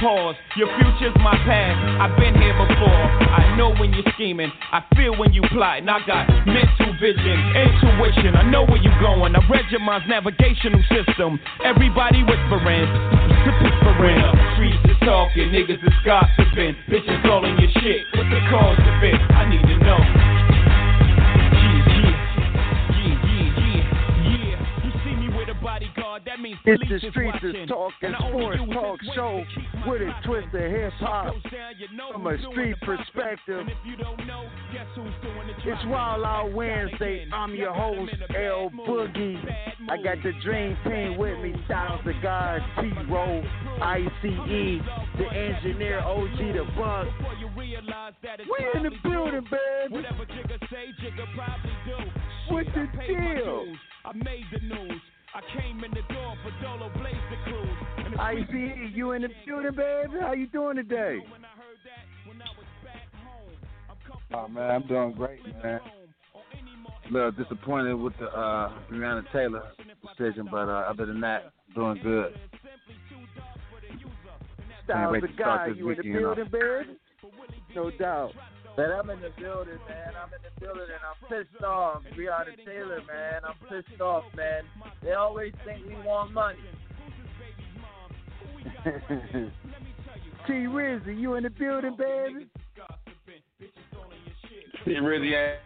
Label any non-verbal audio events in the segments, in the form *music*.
Pause. Your future's my past. I've been here before. I know when you're scheming. I feel when you plotting. I got mental vision, intuition. I know where you're going. I read your mind's navigational system. Everybody whispering, whispering. Streets is talking, niggas is gossiping. Bitches calling your shit. What's the cause of it? I need to know. That means It's the streets is talking And I only sports talk show with a twist of hip hop goes down, you know from a street perspective. And if you don't know, guess who's doing the It's? Wild Out Wednesday. I'm your host, El-Boogie. I got the. Dream Team with me. Out to God, T Roll, ICE, the engineer, OG the Buck. Before you realize that it's We in the building, baby. Whatever Jigga say, Jigga probably do. What the I paid my deal? I made the news. I came in the door for Dolo Blaze the cruise. ICE, streets- you in the building, baby? How you doing today? When I heard that, when I was back home, I'm Oh man, I'm doing great, man. A little disappointed with the uh, Breonna Taylor decision, but uh, other than that, doing good. Styles the guy, you in the building, baby? No doubt. Man, I'm in the building, man. I'm in the building, and I'm pissed off. Breonna Taylor, man. I'm pissed off, man. They always think we want money. *laughs* T Rizzy, you in the building, baby? It really ain't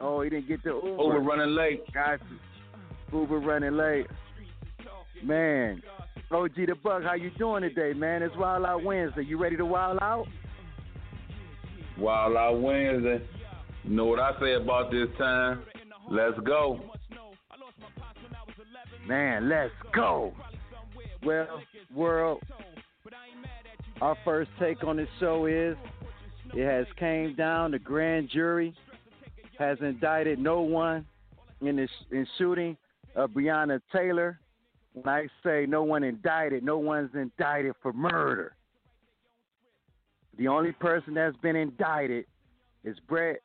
Oh, he didn't get the Uber. over running late. Got you. Uber running late. Man, OG the Buck, how you doing today, man? It's Wild Out Wednesday. You ready to wild out? Wild Out Wednesday. You know what I say about this time? Let's go. Man, let's go. Well, world, our first take on this show is it has came down. The grand jury has indicted no one in this in shooting of Breonna Taylor. When I say no one indicted, no one's indicted for murder. The only person that's been indicted is Brett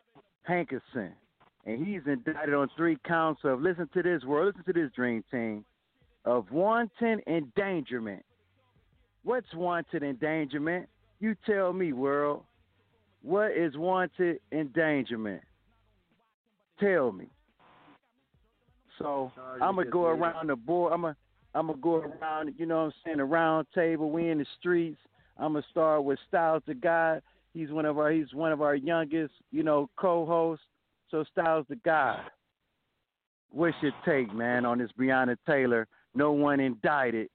Hankison. And he's indicted on three counts of listen to this world, listen to this dream team of wanton endangerment. What's wanted endangerment? You tell me, world. What is wanted endangerment? Tell me. So I'm gonna go around the board. I'm gonna I'm gonna go around. You know what I'm saying? A round table. We in the streets. I'm gonna start with Styles the guy. He's one of our he's one of our youngest you know co-hosts. So Styles the God. What's your take, man, on this Breonna Taylor? No one indicted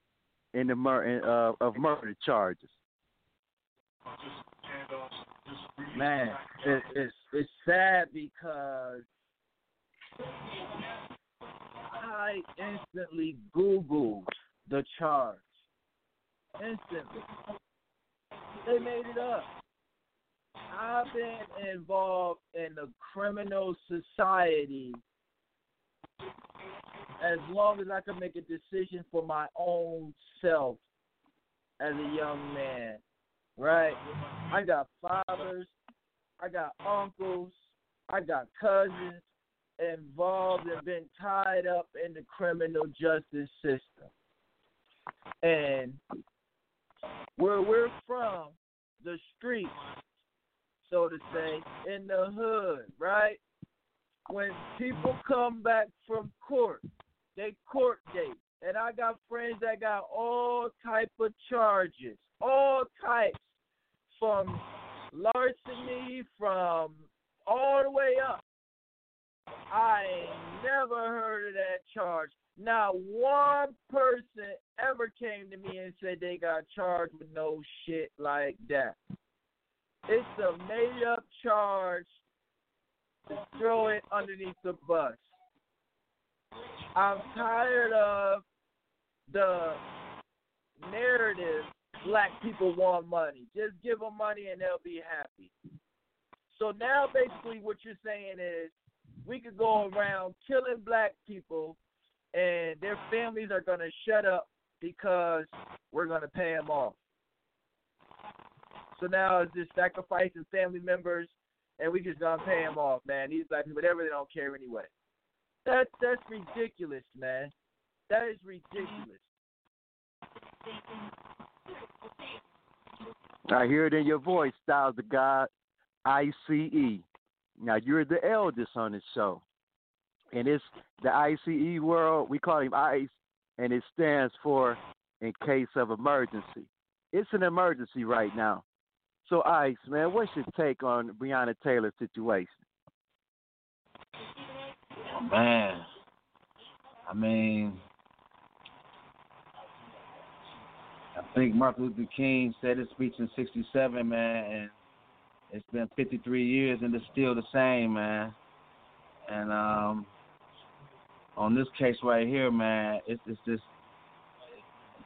in the mur- uh, of murder charges. Man, it, it's it's sad because I instantly Googled the charge. Instantly. They made it up. I've been involved in the criminal society as long as I can make a decision for my own self as a young man. Right? I got fathers, I got uncles, I got cousins involved and been tied up in the criminal justice system. And where we're from, the streets, so to say, in the hood, right? When people come back from court, they court date. And I got friends that got all type of charges, all types, from larceny from all the way up. I never heard of that charge. Not one person ever came to me and said they got charged with no shit like that. It's a made up charge to throw it underneath the bus. I'm tired of the narrative black people want money. Just give them money and they'll be happy. So now basically what you're saying is we could go around killing black people and their families are going to shut up because we're going to pay them off. So now it's just sacrificing family members and we just going to pay them off, man. These black people, whatever, they don't care anyway. That's that's ridiculous, man. That is ridiculous. I hear it in your voice, Styles of God, ICE. Now you're the eldest on this show, and it's the ICE world. We call him ICE, and it stands for in case of emergency. It's an emergency right now. So ICE, man, what's your take on Breonna Taylor's situation? Man, I mean, I think Martin Luther King said his speech in '67, man, and it's been 53 years and it's still the same, man. And um, on this case right here, man, it's it's just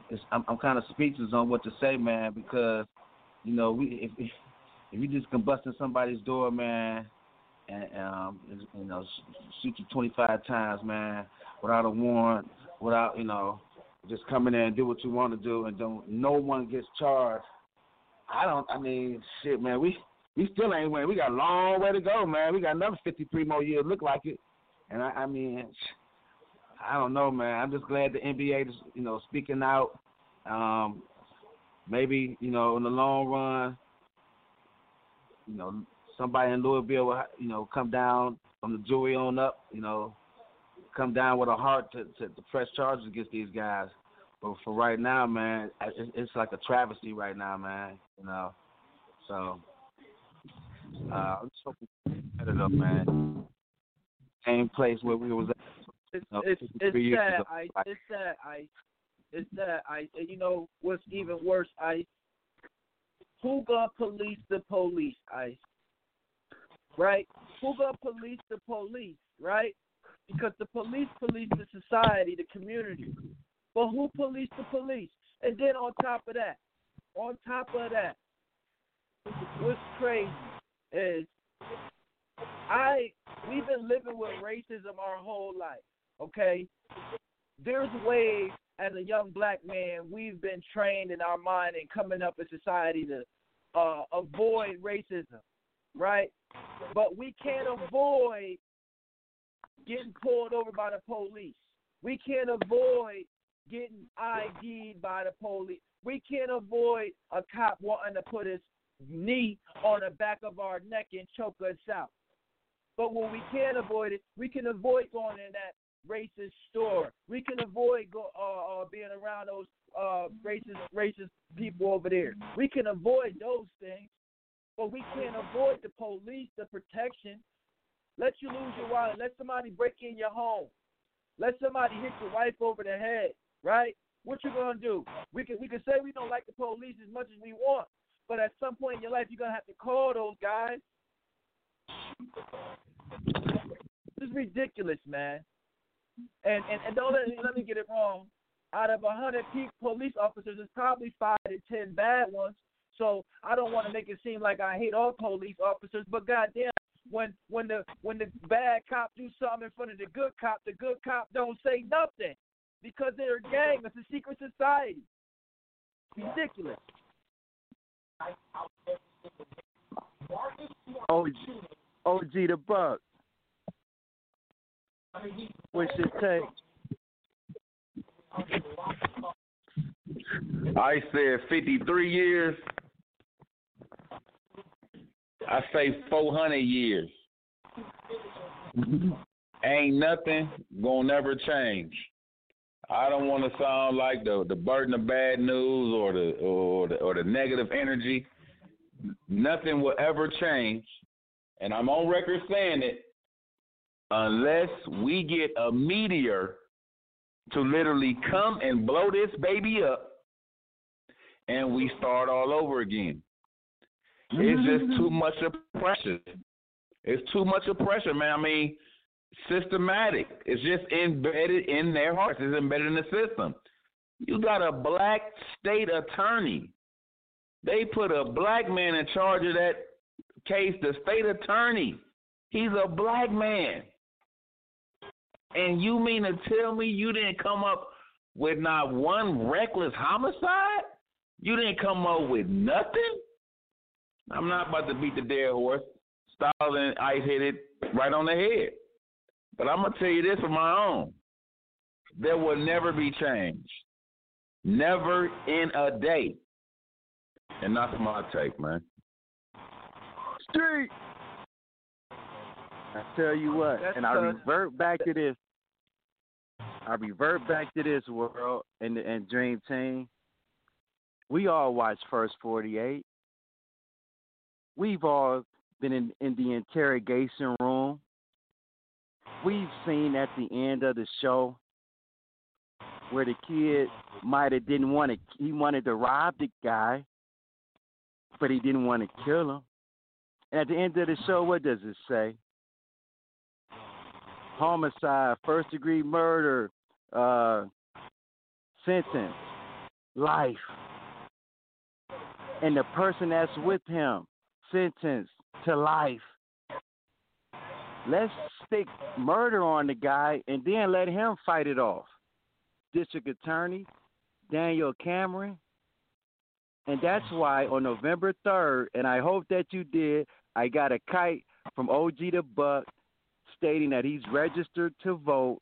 it's, I'm, I'm kind of speechless on what to say, man, because you know we if if, you just combusting somebody's door, man, and um, you know, shoot you 25 times, man, without a warrant, without you know, just come in there and do what you want to do, and don't no one gets charged. I don't. I mean, shit, man. We we still ain't winning. We got a long way to go, man. We got another 53 more years. Look like it. And I, I mean, I don't know, man. I'm just glad the NBA is, you know, speaking out. Um, maybe you know, in the long run, you know, somebody in Louisville will, you know, come down from the jury on up, you know, come down with a heart to, to, to press charges against these guys. But for right now, man, it, it's like a travesty right now, man. You know, so uh, I'm just hoping better up, man. Same place where we was at. It's it's it's 53 years sad. ago. I it's sad. I it's sad. I and you know what's even worse? I who gonna police the police? I right? Who gonna police the police? Right? Because the police police the society, the community. But who police the police? And then on top of that, on top of that, what's crazy is I we've been living with racism our whole life. Okay, there's ways as a young black man we've been trained in our mind and coming up in society to uh, avoid racism, right? But we can't avoid getting pulled over by the police. We can't avoid getting ID'd by the police. We can't avoid a cop wanting to put his knee on the back of our neck and choke us out. But when we can't avoid it, we can avoid going in that racist store. We can avoid go, uh, uh, being around those uh, racist racist people over there. We can avoid those things, but we can't avoid the police, the protection. Let you lose your wallet. Let somebody break in your home. Let somebody hit your wife over the head. Right? What you gonna do? We can we can say we don't like the police as much as we want, but at some point in your life, you're gonna have to call those guys. This is ridiculous, man. And and, and don't let, let me get it wrong. Out of a hundred police officers, there's probably five to ten bad ones. So I don't want to make it seem like I hate all police officers, but goddamn, when when the when the bad cop do something in front of the good cop, the good cop don't say nothing because they're a gang. It's a secret society. Ridiculous. OG, OG the Buck. What's your take? I said 53 years. I say 400 years. Mm-hmm. Ain't nothing gonna never change. I don't want to sound like the the burden of bad news or the or the or the negative energy, nothing will ever change, and I'm on record saying it, unless we get a meteor to literally come and blow this baby up and we start all over again. It's just too mm-hmm. much of pressure. It's too much of pressure, man. I mean, systematic. It's just embedded in their hearts. It's embedded in the system. You got a black state attorney. They put a black man in charge of that case, the state attorney. He's a black man. And you mean to tell me you didn't come up with not one reckless homicide? You didn't come up with nothing? I'm not about to beat the dead horse. Stalin ice hit it right on the head. But I'm gonna tell you this for my own. There will never be change. Never in a day. And that's my take, man. Street. I tell you what, That's and I revert back to this. I revert back to this world and and Dream Team. We all watch First Forty Eight. We've all been in, in the interrogation room. We've seen at the end of the show where the kid might have didn't want to. He wanted to rob the guy, but he didn't want to kill him. And at the end of the show, what does it say? Homicide, first degree murder, uh, sentence, life. And the person that's with him, sentenced to life. Let's stick murder on the guy and then let him fight it off. District Attorney Daniel Cameron. And that's why on November 3rd, and I hope that you did, I got a kite from OG the Buck stating that he's registered to vote.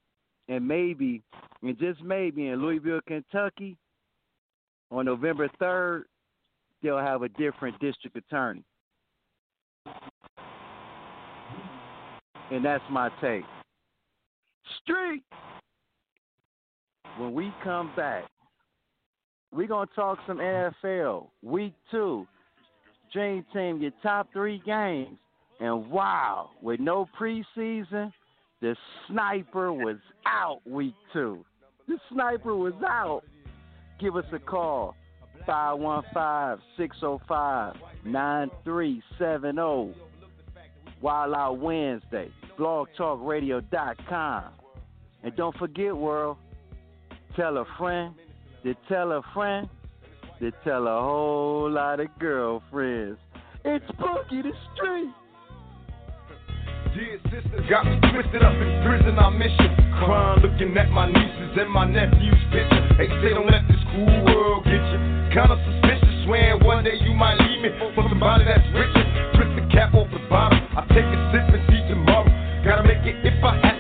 And maybe, and just maybe in Louisville, Kentucky, on November 3rd, they'll have a different district attorney. And that's my take. Street. When we come back, we're going to talk some NFL. Week two. Dream Team, your top three games. And wow, with no preseason, the sniper was out week two. The sniper was out. Give us a call. 515-605-9370. Wild Out Wednesday. blogtalkradio.com. And don't forget, world, tell a friend to tell a friend to tell a whole lot of girlfriends. It's Boogie the Street. Dear sister, got me twisted up in prison, I miss you. Crying, looking at my nieces and my nephew's picture. They say don't let this cool world get you. Kinda suspicious, swearing one day you might leave me for somebody that's richer. Twist the cap off the bottom, I take a sip and it. If I have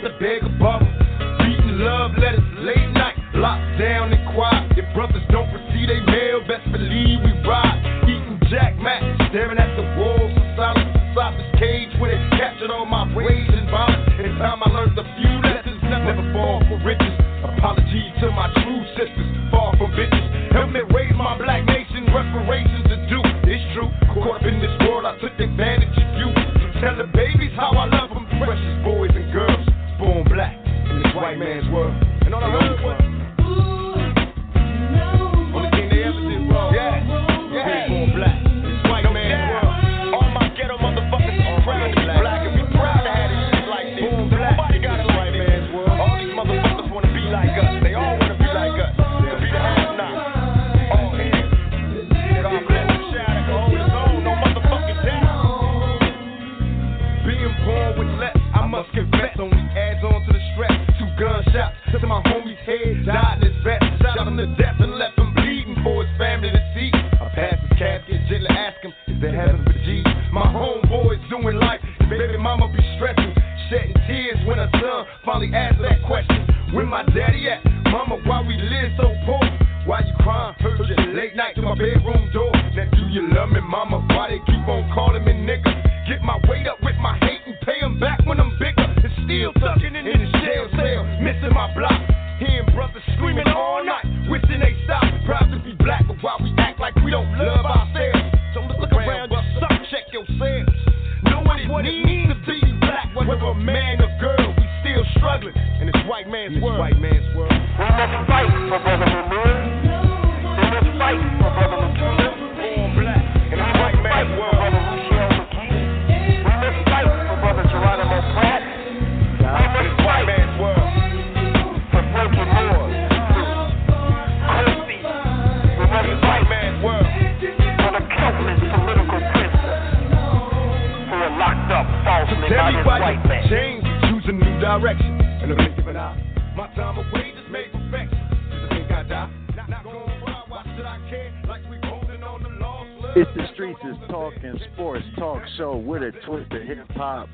change, choose a new direction. And blink of an eye, my time away just made perfection. I think I die. Not, not gonna fly, why should I care? Like we holding on the long slug. It's the streets is talking sports talk show with a twist of hip hop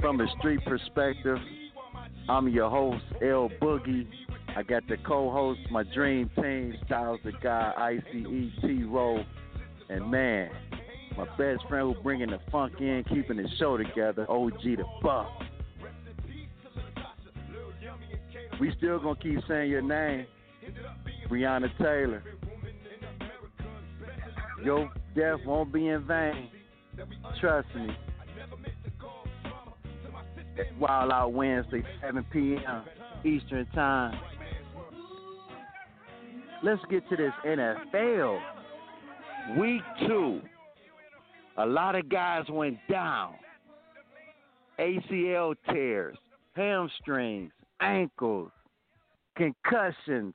from a street perspective. I'm your host, L Boogie. I got the co-host, my dream team, Styles the Guy, ICE T-Ro, and man, my best friend who bringing the funk in, keeping the show together, OG the Buck. We still gonna keep saying your name, Breonna Taylor. Your death won't be in vain. Trust me. Wild Out Wednesday, 7 p.m. Eastern Time. Let's get to this NFL. Week two. A lot of guys went down. ACL tears, hamstrings, ankles, concussions.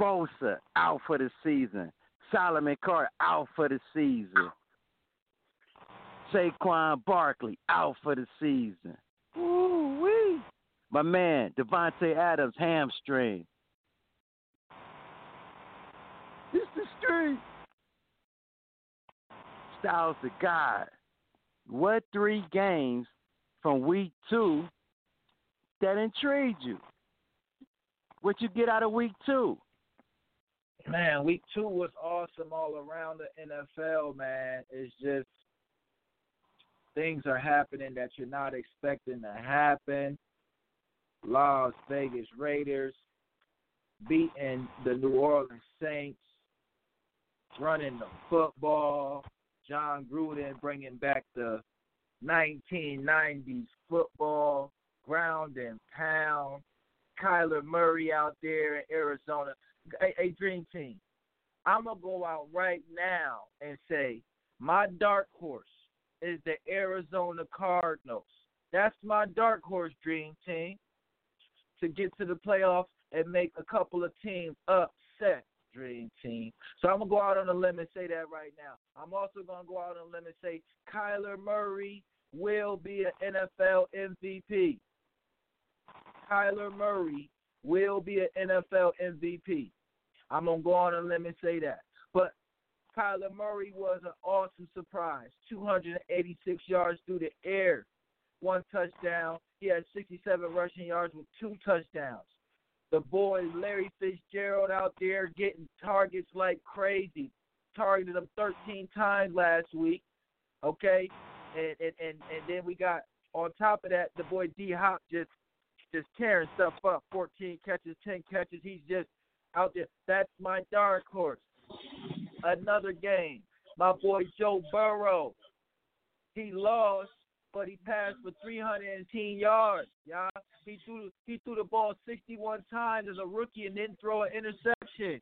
Bosa out for the season. Solomon Carter out for the season. Saquon Barkley out for the season. Woo-wee. My man, Davante Adams, hamstring. It's the street. Styles the God. What three games from week two that intrigued you? What you get out of week two? Man, week two was awesome all around the NFL, man. It's just things are happening that you're not expecting to happen. Las Vegas Raiders beating the New Orleans Saints, running the football. Jon Gruden bringing back the 1990s football, ground and pound. Kyler Murray out there in Arizona. A, a dream team. I'm going to go out right now and say my dark horse is the Arizona Cardinals. That's my dark horse dream team to get to the playoffs and make a couple of teams upset dream team. So I'm gonna go out on a limb and say that right now. I'm also gonna go out on a limb and say Kyler Murray will be an NFL MVP. Kyler Murray will be an NFL MVP. I'm gonna go on a limb and say that. But Kyler Murray was an awesome surprise. 286 yards through the air, one touchdown. He had 67 rushing yards with two touchdowns. The boy Larry Fitzgerald out there getting targets like crazy. Targeted him 13 times last week. Okay, and and and, and then we got on top of that the boy D Hop just just tearing stuff up. 14 catches, 10 catches. He's just out there. That's my dark horse. Another game. My boy Joe Burrow. He lost, but he passed for 310 yards. Yeah, he threw he threw the ball 61 times as a rookie and didn't throw an interception.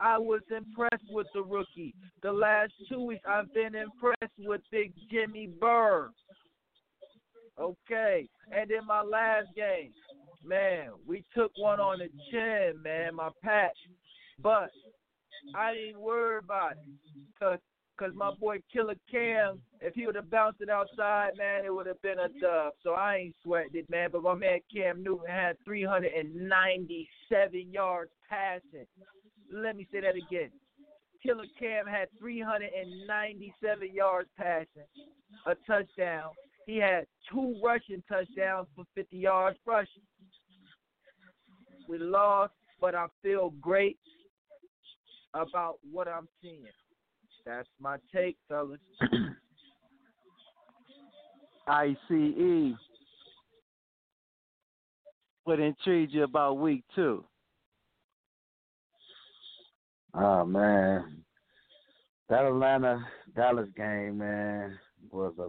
I was impressed with the rookie. The last two weeks, I've been impressed with Big Jimmy Burr. Okay, and in my last game, man, we took one on the chin, man, my patch, but I didn't worry about it, cause Cause my boy Killer Cam, if he would have bounced it outside, man, it would have been a dub. So I ain't sweating it, man. But my man Cam Newton had 397 yards passing. Let me say that again. Killer Cam had 397 yards passing, a touchdown. He had two rushing touchdowns for 50 yards rushing. We lost, but I feel great about what I'm seeing. That's my take, fellas. *clears throat* ICE. What intrigued you about week two? Oh man, that Atlanta Dallas game, man, was a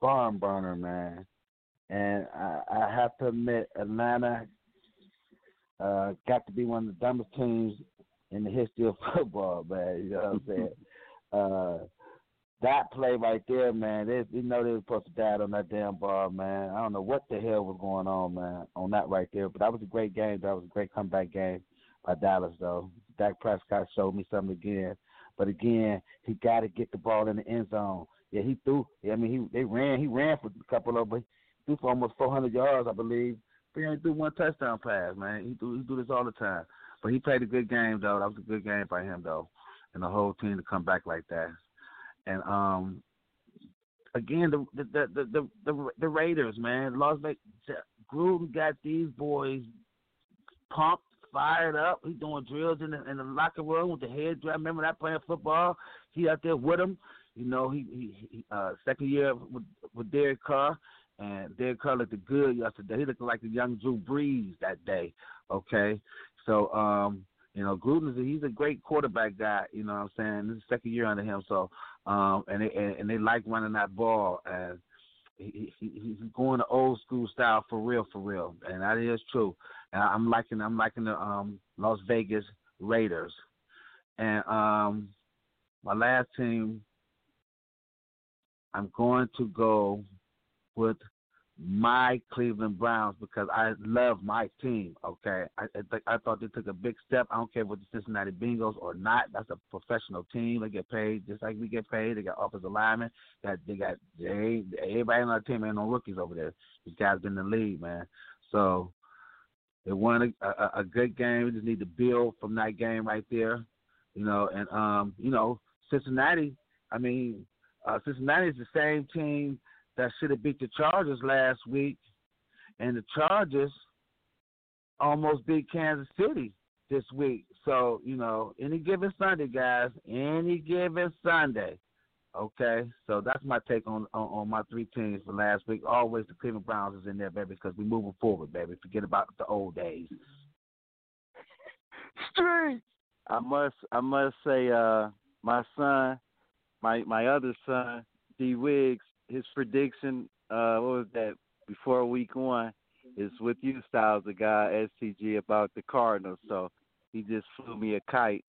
barn burner, man. And I, I have to admit, Atlanta uh, got to be one of the dumbest teams in the history of *laughs* football, man. You know what I'm saying? *laughs* uh, that play right there, man. They, you know they were supposed to die on that damn ball, man. I don't know what the hell was going on, man, on that right there. But that was a great game. That was a great comeback game by Dallas, though. Dak Prescott showed me something again. But again, he got to get the ball in the end zone. Yeah, he threw. I mean, he they ran. He ran for a couple of, but he threw for almost 400 yards, I believe. But he only threw one touchdown pass, man. He do he do this all the time. But he played a good game, though. That was a good game by him, though, and the whole team to come back like that. And um, again, the the the the the, the Raiders, man, Las Vegas, Gruden got these boys pumped, fired up. He's doing drills in the in the locker room with the head dry. Remember that playing football? He out there with him. You know, he he, he uh, second year with with Derek Carr, and Derek Carr looked good yesterday. He looked like the young Drew Brees that day. Okay, so um, you know, Gruden is a, he's a great quarterback guy. You know what I'm saying? This is second year under him, so um, and they and, and they like running that ball and. He, he, he's going to old school style for real, for real, and that is true. And I'm liking, I'm liking the um, Las Vegas Raiders, and um, my last team I'm going to go with my Cleveland Browns because I love my team. Okay, I I, I thought they took a big step. I don't care what the Cincinnati Bengals or not. That's a professional team. They get paid just like we get paid. They got offensive linemen. Got they got they everybody on our team ain't no rookies over there. These guys been in the league, man. So they won a, a, a good game. We just need to build from that game right there, you know. And um, you know, Cincinnati. I mean, uh, Cincinnati is the same team that should have beat the Chargers last week, and the Chargers almost beat Kansas City this week. So you know, any given Sunday, guys, any given Sunday. Okay, so that's my take on, on on my three teams for last week. Always the Cleveland Browns is in there, baby, because we're moving forward, baby. Forget about the old days. *laughs* Street. I must I must say, uh, my son, my my other son, D Wiggs, his prediction, uh, what was that before week one, is with you, Styles, the guy STG about the Cardinals. So he just flew me a kite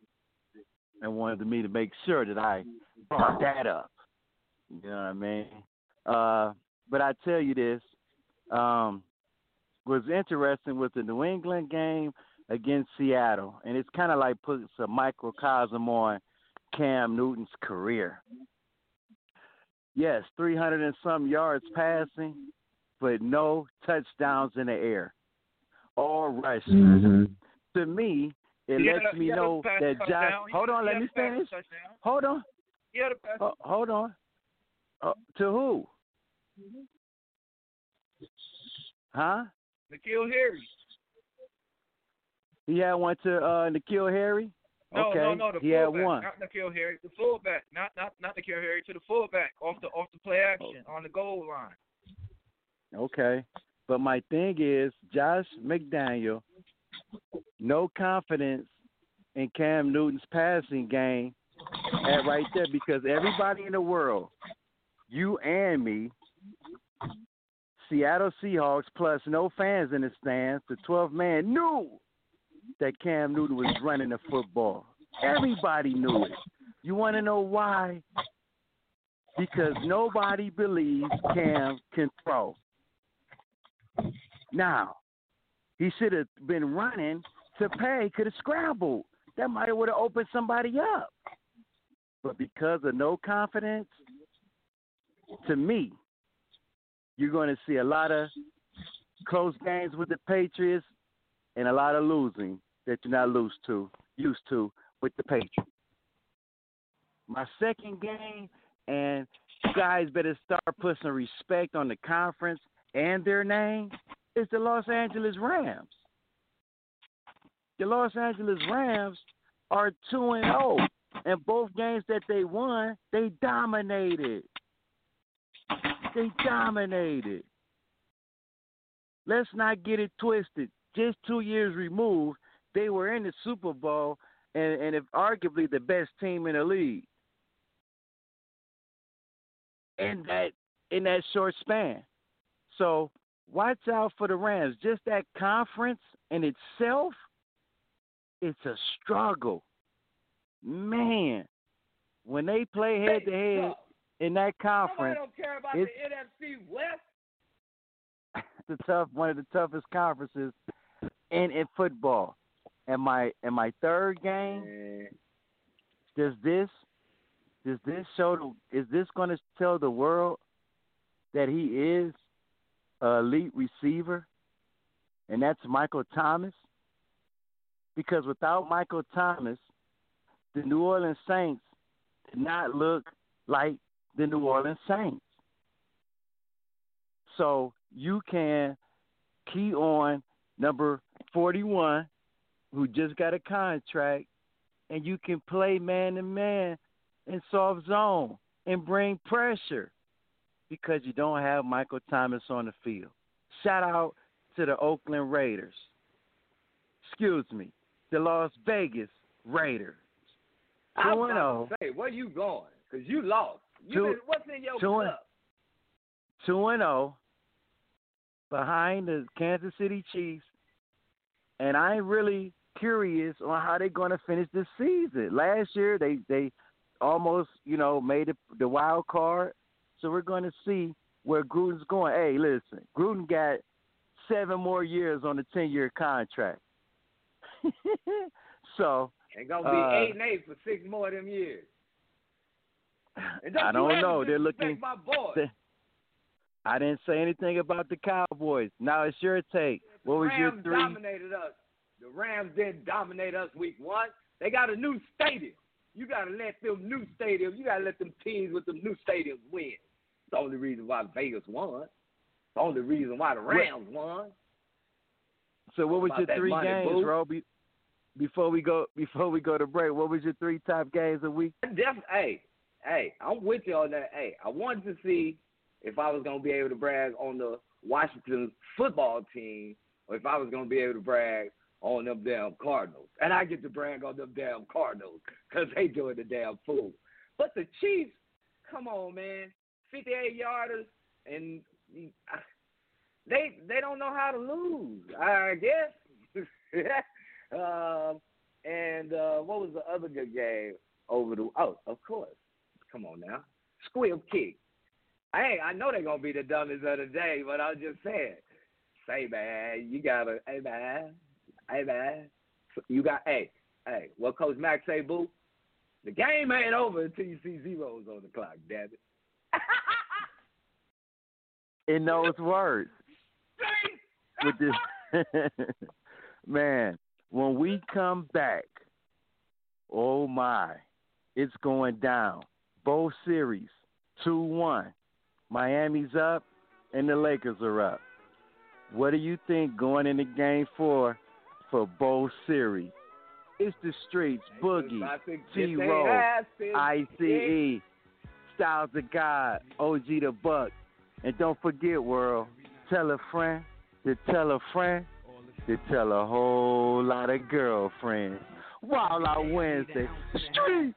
and wanted me to make sure that I brought that up. You know what I mean? Uh, but I tell you this, um, was interesting with the New England game against Seattle, and it's kind of like puts a microcosm on Cam Newton's career. Yes, 300 and some yards passing, but no touchdowns in the air. All rushes. Mm-hmm. To me, it He lets a- me he had a know that Josh. touchdown. He Hold on, he let me finish. Hold on. He had a pass. Ho- hold on. Uh, to who? Huh? N'Keal Harry. He had one to uh, N'Keal Harry. No, okay, no, no. The he had fullback, one. not N'Keal Harry. The fullback, not not not N'Keal Harry. To the fullback, off the off the play action oh. on the goal line. Okay, but my thing is Josh McDaniel, no confidence in Cam Newton's passing game at right there because everybody in the world, you and me, Seattle Seahawks plus no fans in the stands, the 12 man knew that Cam Newton was running the football. Everybody knew it. You want to know why? Because nobody believes Cam can throw. Now, he should have been running to pay, could have scrambled. That might have would have opened somebody up. But because of no confidence, to me, you're going to see a lot of close games with the Patriots and a lot of losing that you're not used to, used to with the Patriots. My second game, and you guys better start putting some respect on the conference and their name, is the Los Angeles Rams. The Los Angeles Rams are 2 and 0. And both games that they won, they dominated. They dominated. Let's not get it twisted. Just two years removed, they were in the Super Bowl and, and if arguably the best team in the league. And that in that short span. So watch out for the Rams. Just that conference in itself, it's a struggle. Man, when they play head to head in that conference, Nobody don't care about it's- the NFC West. *laughs* the tough one of the toughest conferences in in football. And my and my third game, does this does this show the, is this going to tell the world that he is an elite receiver, and that's Michael Thomas? Because without Michael Thomas, the New Orleans Saints did not look like the New Orleans Saints. So you can key on number 41, who just got a contract, and you can play man to man in soft zone and bring pressure because you don't have Michael Thomas on the field. Shout out to the Oakland Raiders. Excuse me, the Las Vegas Raiders. I Two was oh. say, where you going? Because you lost. You Two- been, what's in your two cup? two and zero behind the Kansas City Chiefs, and I'm really curious on how they're going to finish this season. Last year they they almost you know made it the wild card, so we're going to see where Gruden's going. Hey, listen, Gruden got seven more years on a ten year contract, *laughs* so And gonna be Uh, eight and eight for six more of them years. I don't know. They're looking. My boy. *laughs* they- I didn't say anything about the Cowboys. Now it's your take. What was your Rams three? dominated us. The Rams didn't dominate us week one. They got a new stadium. You gotta let them new stadiums. You gotta let them teams with them new stadiums win. It's the only reason why Vegas won. The only reason why the Rams won. So what was your three money, games. Be, before we go before we go to break, what was your three top games a week? Def- hey, hey, I'm with you on that. Hey, I wanted to see if I was gonna be able to brag on the Washington football team, or if I was gonna be able to brag on them damn Cardinals. And I get to brag on them damn Cardinals because they doing the damn fool. But the Chiefs, come on, man, 58 yarders, and *sighs* they they don't know how to lose. I guess. *laughs* um, and uh, what was the other good game over the? Oh, of course. Come on now, squib kick. Hey, I know they're gonna be the dumbest of the day, but I'm just saying. Say man, you gotta. Hey man, hey man, you got. Hey, hey, what Coach Max say, boo? The game ain't over until you see zeros on the clock. Damn it. *laughs* In those words, *laughs* with this *laughs* man, when we come back, oh my, it's going down. Both series, two one. Miami's up, and the Lakers are up. What do you think going into Game Four for both series? It's the streets, Boogie, About to get T-Ro, ICE, E, Styles of God, OG the Buck. And don't forget, world, tell a friend to tell a friend to tell a whole lot of girlfriends. Wild Out Wednesday. Street.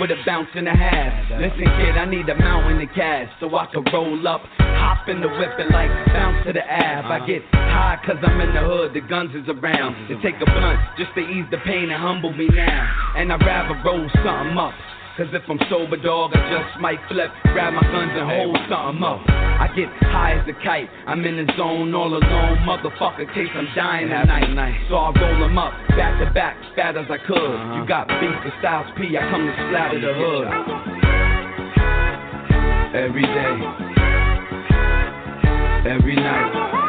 With a bounce and a half. Listen, kid, I need a mountain of cash so I can roll up, hop in the whip and like bounce to the ab. I get high cause I'm in the hood, the guns is around. To take a blunt just to ease the pain and humble me now. And I'd rather roll something up. Cause if I'm sober, dog, I just might flip, grab my guns and hold something up. I get high as a kite, I'm in the zone all alone, motherfucker, case I'm dying night. So I roll 'em up, back to back, fat as I could. Uh-huh. You got beef with Styles P, I come to splatter the hood. Every day, every night,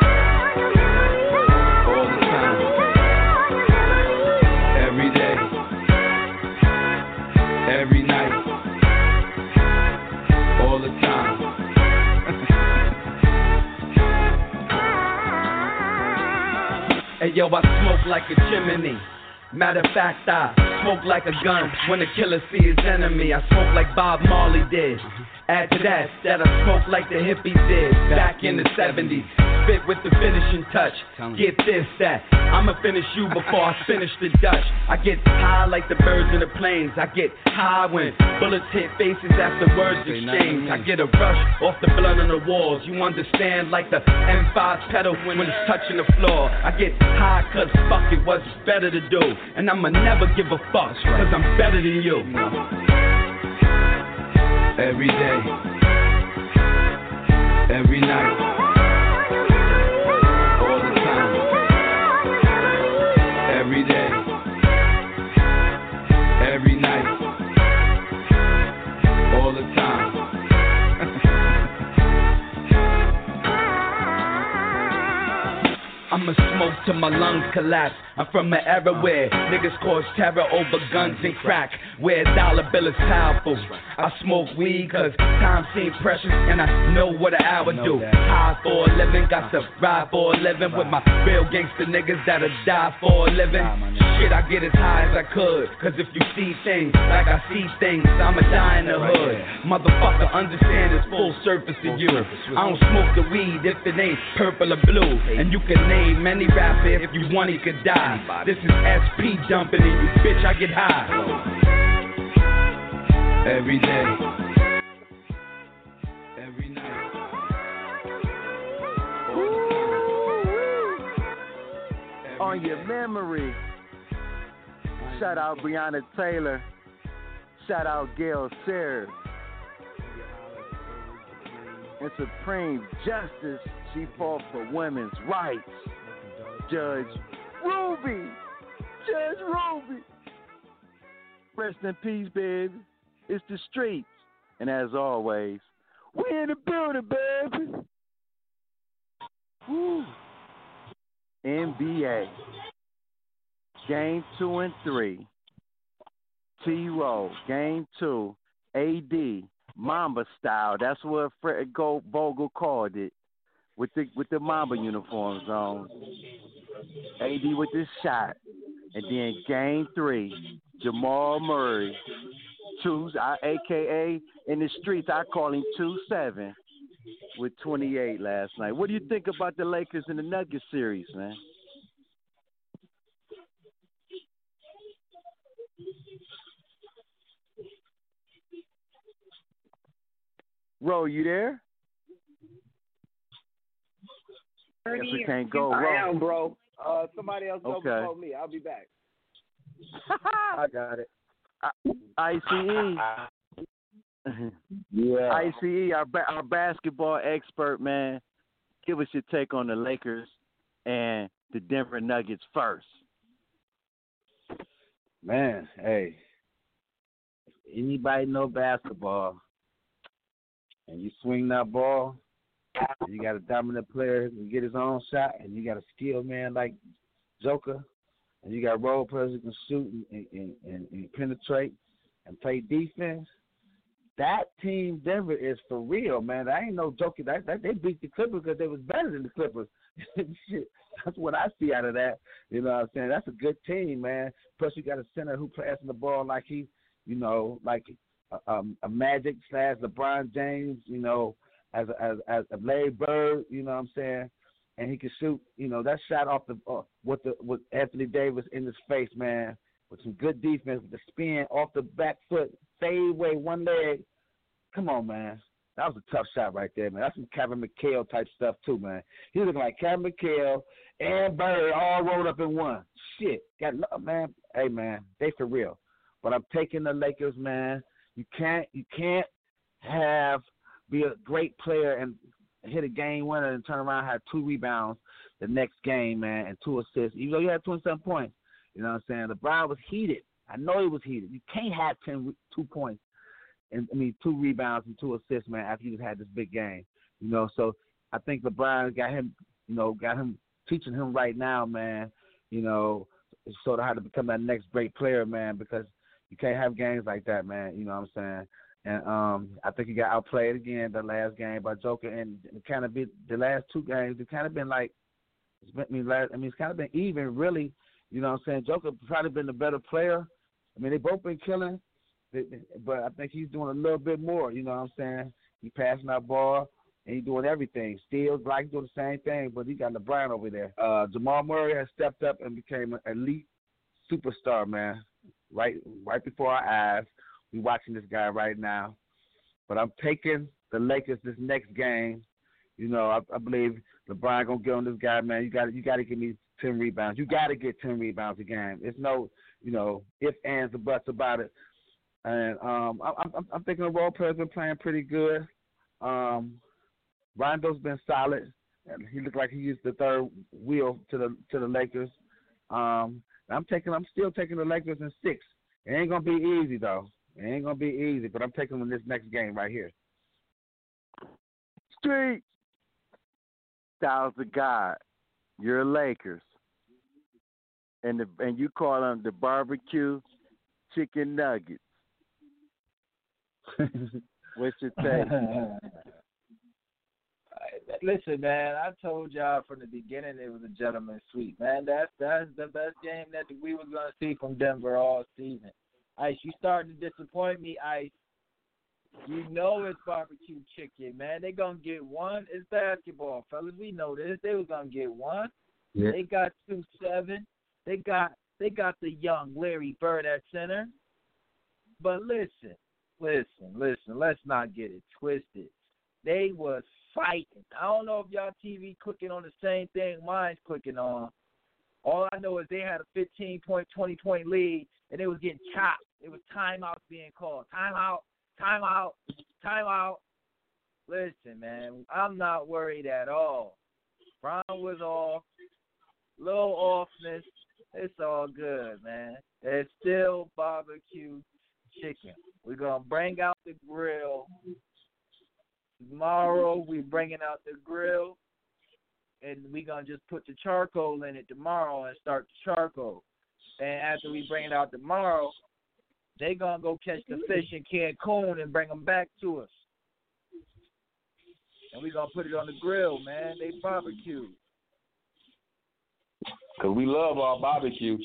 Yo, I smoke like a chimney. Matter of fact, I smoke like a gun when the killer see his enemy. I smoke like Bob Marley did. Add to that, that I smoke like the hippies did back in the 70s. Spit with the finishing touch. Get this, that. I'ma finish you before I finish the Dutch. I get high like the birds in the planes. I get high when bullets hit faces after words exchange. I get a rush off the blood on the walls. You understand, like the M5 pedal when it's touching the floor. I get high cause fuck it, what's better to do. And I'ma never give a fuck cause I'm better than you. Every day, every night. I'ma smoke till my lungs collapse. I'm from an era where niggas cause terror over guns and crack. Where a dollar bill is powerful. I smoke weed cause time seems precious and I know what an hour do. High for a living, got to ride for a living with my real gangster niggas that'll die for a living. Shit, I get as high as I could. Cause if you see things like I see things, I'ma die in the hood. Motherfucker, understand it's full surface to you. I don't smoke the weed if it ain't purple or blue. And you can name any rapper if you want, he could die. This is SP dumping in you, bitch. I get high. Every day. On your memory. Shout out Breonna Taylor. Shout out Gale Sayers. And Supreme Justice, she fought for women's rights. Judge Ruby. Judge Ruby. Rest in peace, baby. It's the streets. And as always, we in the building, baby. Woo. NBA. Game two and three. T-Ro. Game two. AD. Mamba style. That's what Fred Go- Vogel called it. With the with the Mamba uniforms on. AD with this shot. And then game three. Jamal Murray. Two, I, aka in the streets, I call him two seven with 28 last night. What do you think about the Lakers in the Nuggets series, man? Ro, you there? Guess we can't go. I Ro. am, bro. Uh, somebody else go Okay. before me. I'll be back. *laughs* I got it. I- ICE. *laughs* Yeah. ICE, our ba- our basketball expert, man. Give us your take on the Lakers and the Denver Nuggets first. Man, hey. If anybody know basketball and you swing that ball, and you got a dominant player who can get his own shot, and you got a skilled man like Joker, and you got role players who can shoot and, and, and, and penetrate and play defense. That team Denver is for real, man. I ain't no joking. That, that they beat the Clippers because they was better than the Clippers. *laughs* Shit, that's what I see out of that. You know what I'm saying? That's a good team, man. Plus you got a center who passing the ball like he, you know, like a, um, a Magic slash LeBron James. You know, as as as a Larry Bird. You know what I'm saying? And he can shoot. You know that shot off the uh, with the with Anthony Davis in his face, man. With some good defense, with the spin off the back foot, fade away one leg. Come on, man. That was a tough shot right there, man. That's some Kevin McHale type stuff too, man. He looking like Kevin McHale and Bird all rolled up in one. Shit, got love, man. Hey, man, they for real. But I'm taking the Lakers, man. You can't, you can't have be a great player and hit a game winner and turn around and have two rebounds the next game, man, and two assists. Even though you had 27 points, you know what I'm saying? LeBron was heated. I know he was heated. You can't have 10, re- two points and I mean two rebounds and two assists, man, after you had this big game. You know, so I think LeBron got him, you know, got him teaching him right now, man. You know, sort of how to become that next great player, man, because you can't have games like that, man. You know what I'm saying? And um, I think he got outplayed again the last game by Joker, and kind of been the last two games. It kind of been like, it's been, I mean, last, I mean, it's kind of been even, really. You know what I'm saying? Joker probably been the better player. I mean, they both been killing, but I think he's doing a little bit more. You know what I'm saying? He passing that ball and he doing everything. Steals, like doing the same thing, but he got LeBron over there. Uh, Jamal Murray has stepped up and became an elite superstar, man. Right, right before our eyes. We watching this guy right now, but I'm taking the Lakers this next game. You know, I, I believe LeBron gonna get on this guy, man. You got you got to give me ten rebounds. You got to get ten rebounds a game. It's no, you know, if ands or buts about it. And um, I, I'm I'm thinking the role player's been playing pretty good. Um, Rondo's been solid. He looked like he used the third wheel to the to the Lakers. Um, I'm taking I'm still taking the Lakers in six. It ain't gonna be easy though. It ain't gonna be easy, but I'm taking them this next game right here. Street Styles of God. You're Lakers. And the and you call them the barbecue chicken nuggets. *laughs* What's your take? *laughs* Listen, man, I told y'all from the beginning it was a gentleman's sweep, man. That's that's the best game that we was gonna see from Denver all season. Ice, you starting to disappoint me, Ice. You know it's barbecue chicken, man. They gonna get one. It's basketball, fellas. We know this. They was gonna get one. Yeah. They got two seven. They got they got the young Larry Bird at center. But listen, listen, listen. Let's not get it twisted. They was fighting. I don't know if y'all TV clicking on the same thing mine's clicking on. All I know is they had a 15 point, 20 point lead, and they was getting chopped. It was timeouts being called. Timeout, timeout, timeout. Listen, man, I'm not worried at all. Brown was off, little offness. It's all good, man. It's still barbecue chicken. We're gonna bring out the grill tomorrow. We bringing out the grill, and we gonna just put the charcoal in it tomorrow and start the charcoal. And after we bring it out tomorrow, they gonna go catch the fish in Cancun and bring them back to us. And we gonna put it on the grill, man. They barbecue. Cause we love our barbecue.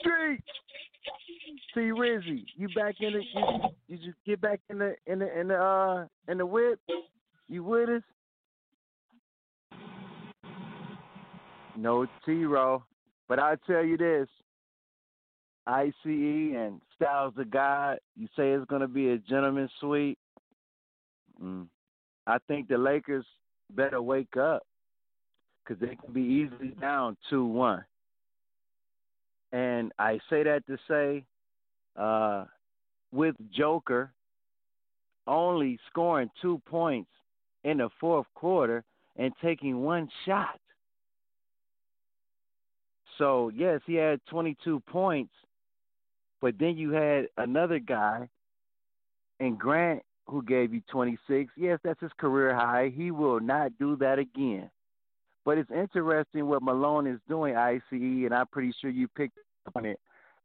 Street. See Rizzy, you back in the you, you just get back in the in the in the uh in the whip? You with us? No T-Ro. But I'll tell you this. ICE and Styles the God, you say it's gonna be a gentleman's suite. Mm. I think the Lakers better wake up because they can be easily down two one. And I say that to say, uh, with Joker only scoring two points in the fourth quarter and taking one shot. So, yes, he had 22 points, but then you had another guy and Grant who gave you 26. Yes, that's his career high. He will not do that again. But it's interesting what Malone is doing, ICE, and I'm pretty sure you picked up on it.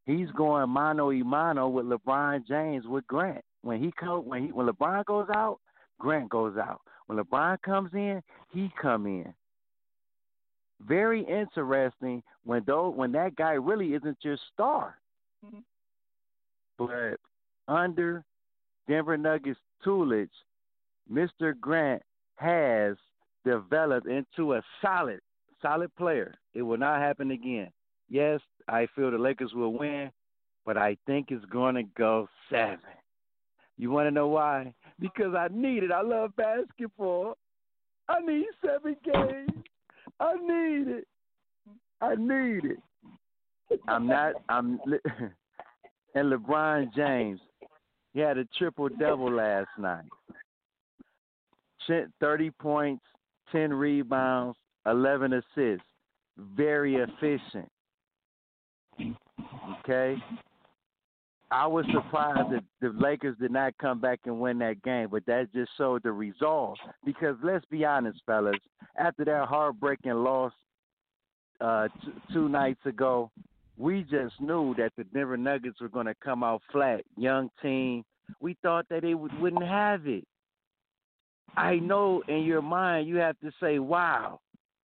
He's going mano y mano with LeBron James with Grant. When he come, when he when LeBron goes out, Grant goes out. When LeBron comes in, he come in. Very interesting when though when that guy really isn't your star. Mm-hmm. But under Denver Nuggets tutelage, Mr. Grant has developed into a solid, solid player. It will not happen again. Yes, I feel the Lakers will win, but I think it's going to go seven. You want to know why? Because I need it. I love basketball. I need seven games. I need it. I need it. I'm not. I'm. *laughs* And LeBron James, he had a triple double last night. 30 points, 10 rebounds, 11 assists. Very efficient. Okay? I was surprised that the Lakers did not come back and win that game, but that just showed the resolve. Because let's be honest, fellas, after that heartbreaking loss uh, t- two nights ago, we just knew that the Denver Nuggets were going to come out flat. Young team. We thought that they would, wouldn't have it. I know in your mind you have to say, wow,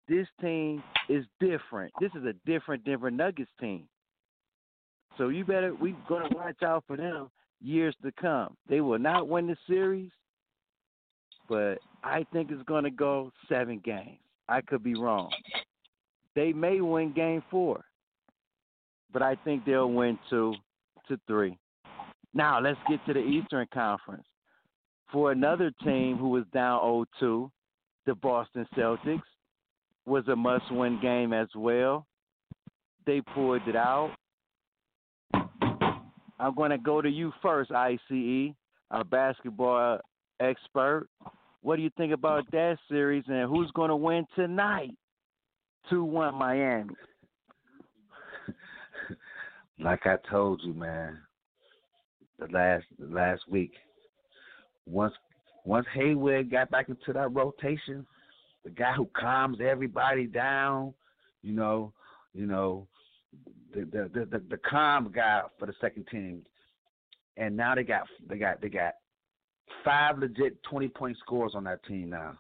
this team is different. This is a different Denver Nuggets team. So you better—we're gonna watch out for them years to come. They will not win the series, but I think it's to go seven games. I could be wrong. They may win game four, but I think they'll win two to three. Now, let's get to the Eastern Conference. For another team who was down 0 2, the Boston Celtics was a must win game as well. They pulled it out. I'm going to go to you first, ICE, a basketball expert. What do you think about that series and who's going to win tonight? 2 1 Miami. *laughs* like I told you, man, the last the last week. Once once Hayward got back into that rotation, the guy who calms everybody down, you know, you know, the the the, the calm guy for the second team. And now they got they got they got five legit twenty point scores on that team now.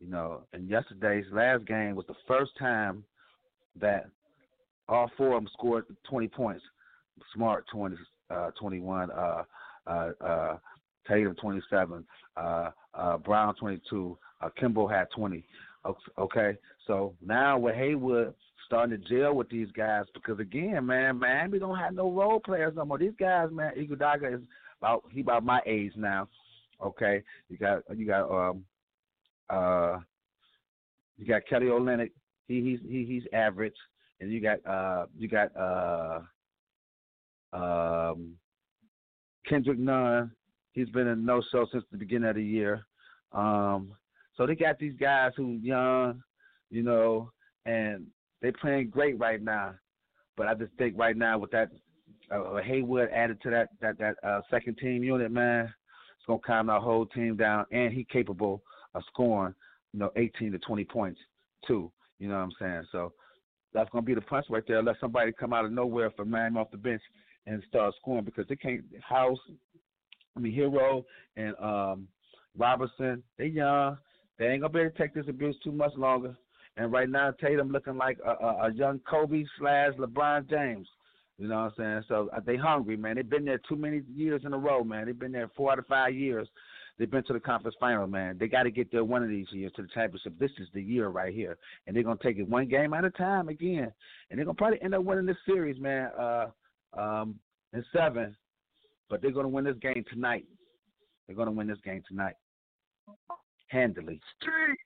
You know, and yesterday's last game was the first time that all four of them scored twenty points. Smart 20, uh, 21, uh, uh, uh, Tatum 27, uh, uh, Brown 22, uh, Kemba had 20. Okay, so now with Hayward starting to gel with these guys because again, man, man, we don't have no role players no more. These guys, man, Iguodala is about he about my age now. Okay, you got you got um uh you got Kelly Olynyk. He he's he, he's average, and you got uh you got uh um, Kendrick Nunn, he's been in no show since the beginning of the year. Um, so they got these guys who young, you know, and they playing great right now. But I just think right now with that uh, Hayward added to that that that uh, second team unit, man, it's gonna calm our whole team down, and he capable of scoring, you know, 18 to 20 points too. You know what I'm saying? So that's gonna be the punch right there. Let somebody come out of nowhere for man off the bench and start scoring because they can't house. I mean, Herro and um, Robertson, they young. They ain't gonna be able to take this abuse too much longer. And right now, Tatum looking like a, a, a young Kobe slash LeBron James. You know what I'm saying? So uh, they hungry, man. They've been there too many years in a row, man. They've been there four out of five years. They've been to the conference final, man. They got to get there one of these years to the championship. This is the year right here, and they're gonna take it one game at a time again, and they're gonna probably end up winning this series, man. Uh, um, and seven, but they're to win this game tonight. They're to win this game tonight, handily. Street.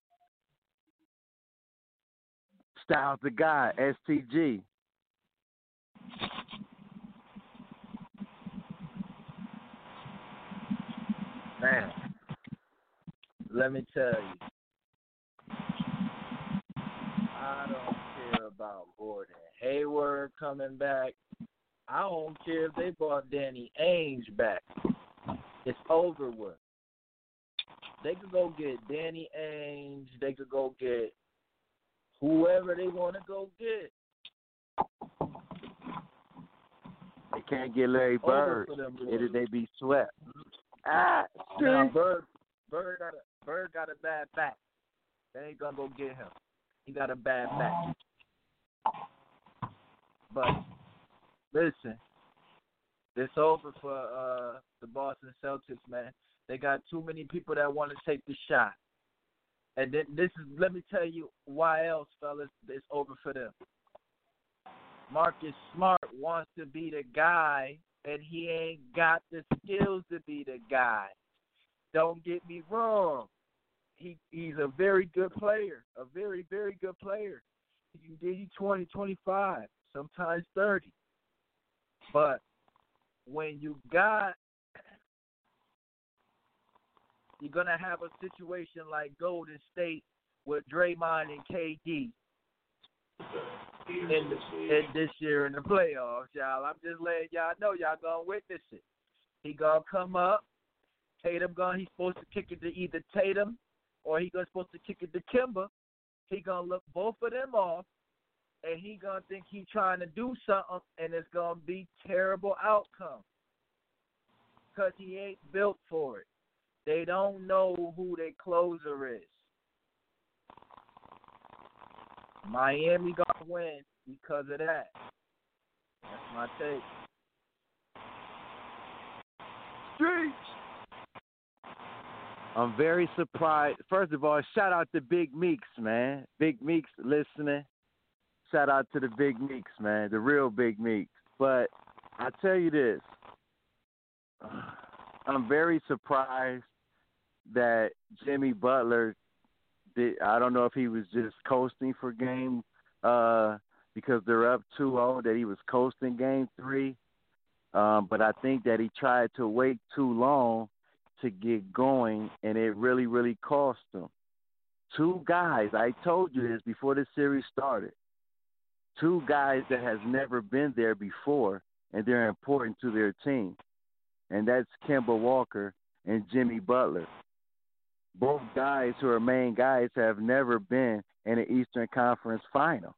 Styles the guy, STG. Man, let me tell you, I don't care about Gordon Hayward coming back. I don't care if they brought Danny Ainge back. It's over with. They could go get Danny Ainge. They could go get whoever they want to go get. They can't get Larry Bird. It'll they be swept. Ah, now, Bird, Bird got a Bird got a bad back. They ain't gonna go get him. He got a bad back. But Listen, it's over for uh, the Boston Celtics, man. They got too many people that want to take the shot. And then this is let me tell you why else, fellas, it's over for them. Marcus Smart wants to be the guy and he ain't got the skills to be the guy. Don't get me wrong. He he's a very good player, a very very good player. He can give you 20, 25, sometimes 30. But when you got you're gonna have a situation like Golden State with Draymond and KD in, in this year in the playoffs, y'all. I'm just letting y'all know y'all gonna witness it. He gonna come up. Tatum gonna he's supposed to kick it to either Tatum or he gonna supposed to kick it to Kemba. He gonna look both of them off and he gonna think he trying to do something, and it's gonna be terrible outcome. Cause he ain't built for it. They don't know who their closer is. Miami got to win because of that. That's my take. Streets. I'm very surprised. First of all, shout out to Big Meeks, man. Big Meeks listening. Shout out to the Big Meeks, man. The real Big Meeks. But I tell you this. *sighs* I'm very surprised that Jimmy Butler did I don't know if he was just coasting for game uh because they're up 2-0 that he was coasting game 3. Um but I think that he tried to wait too long to get going and it really really cost him. Two guys, I told you this before the series started. Two guys that has never been there before and they're important to their team. And that's Kemba Walker and Jimmy Butler both guys who are main guys have never been in an Eastern Conference final.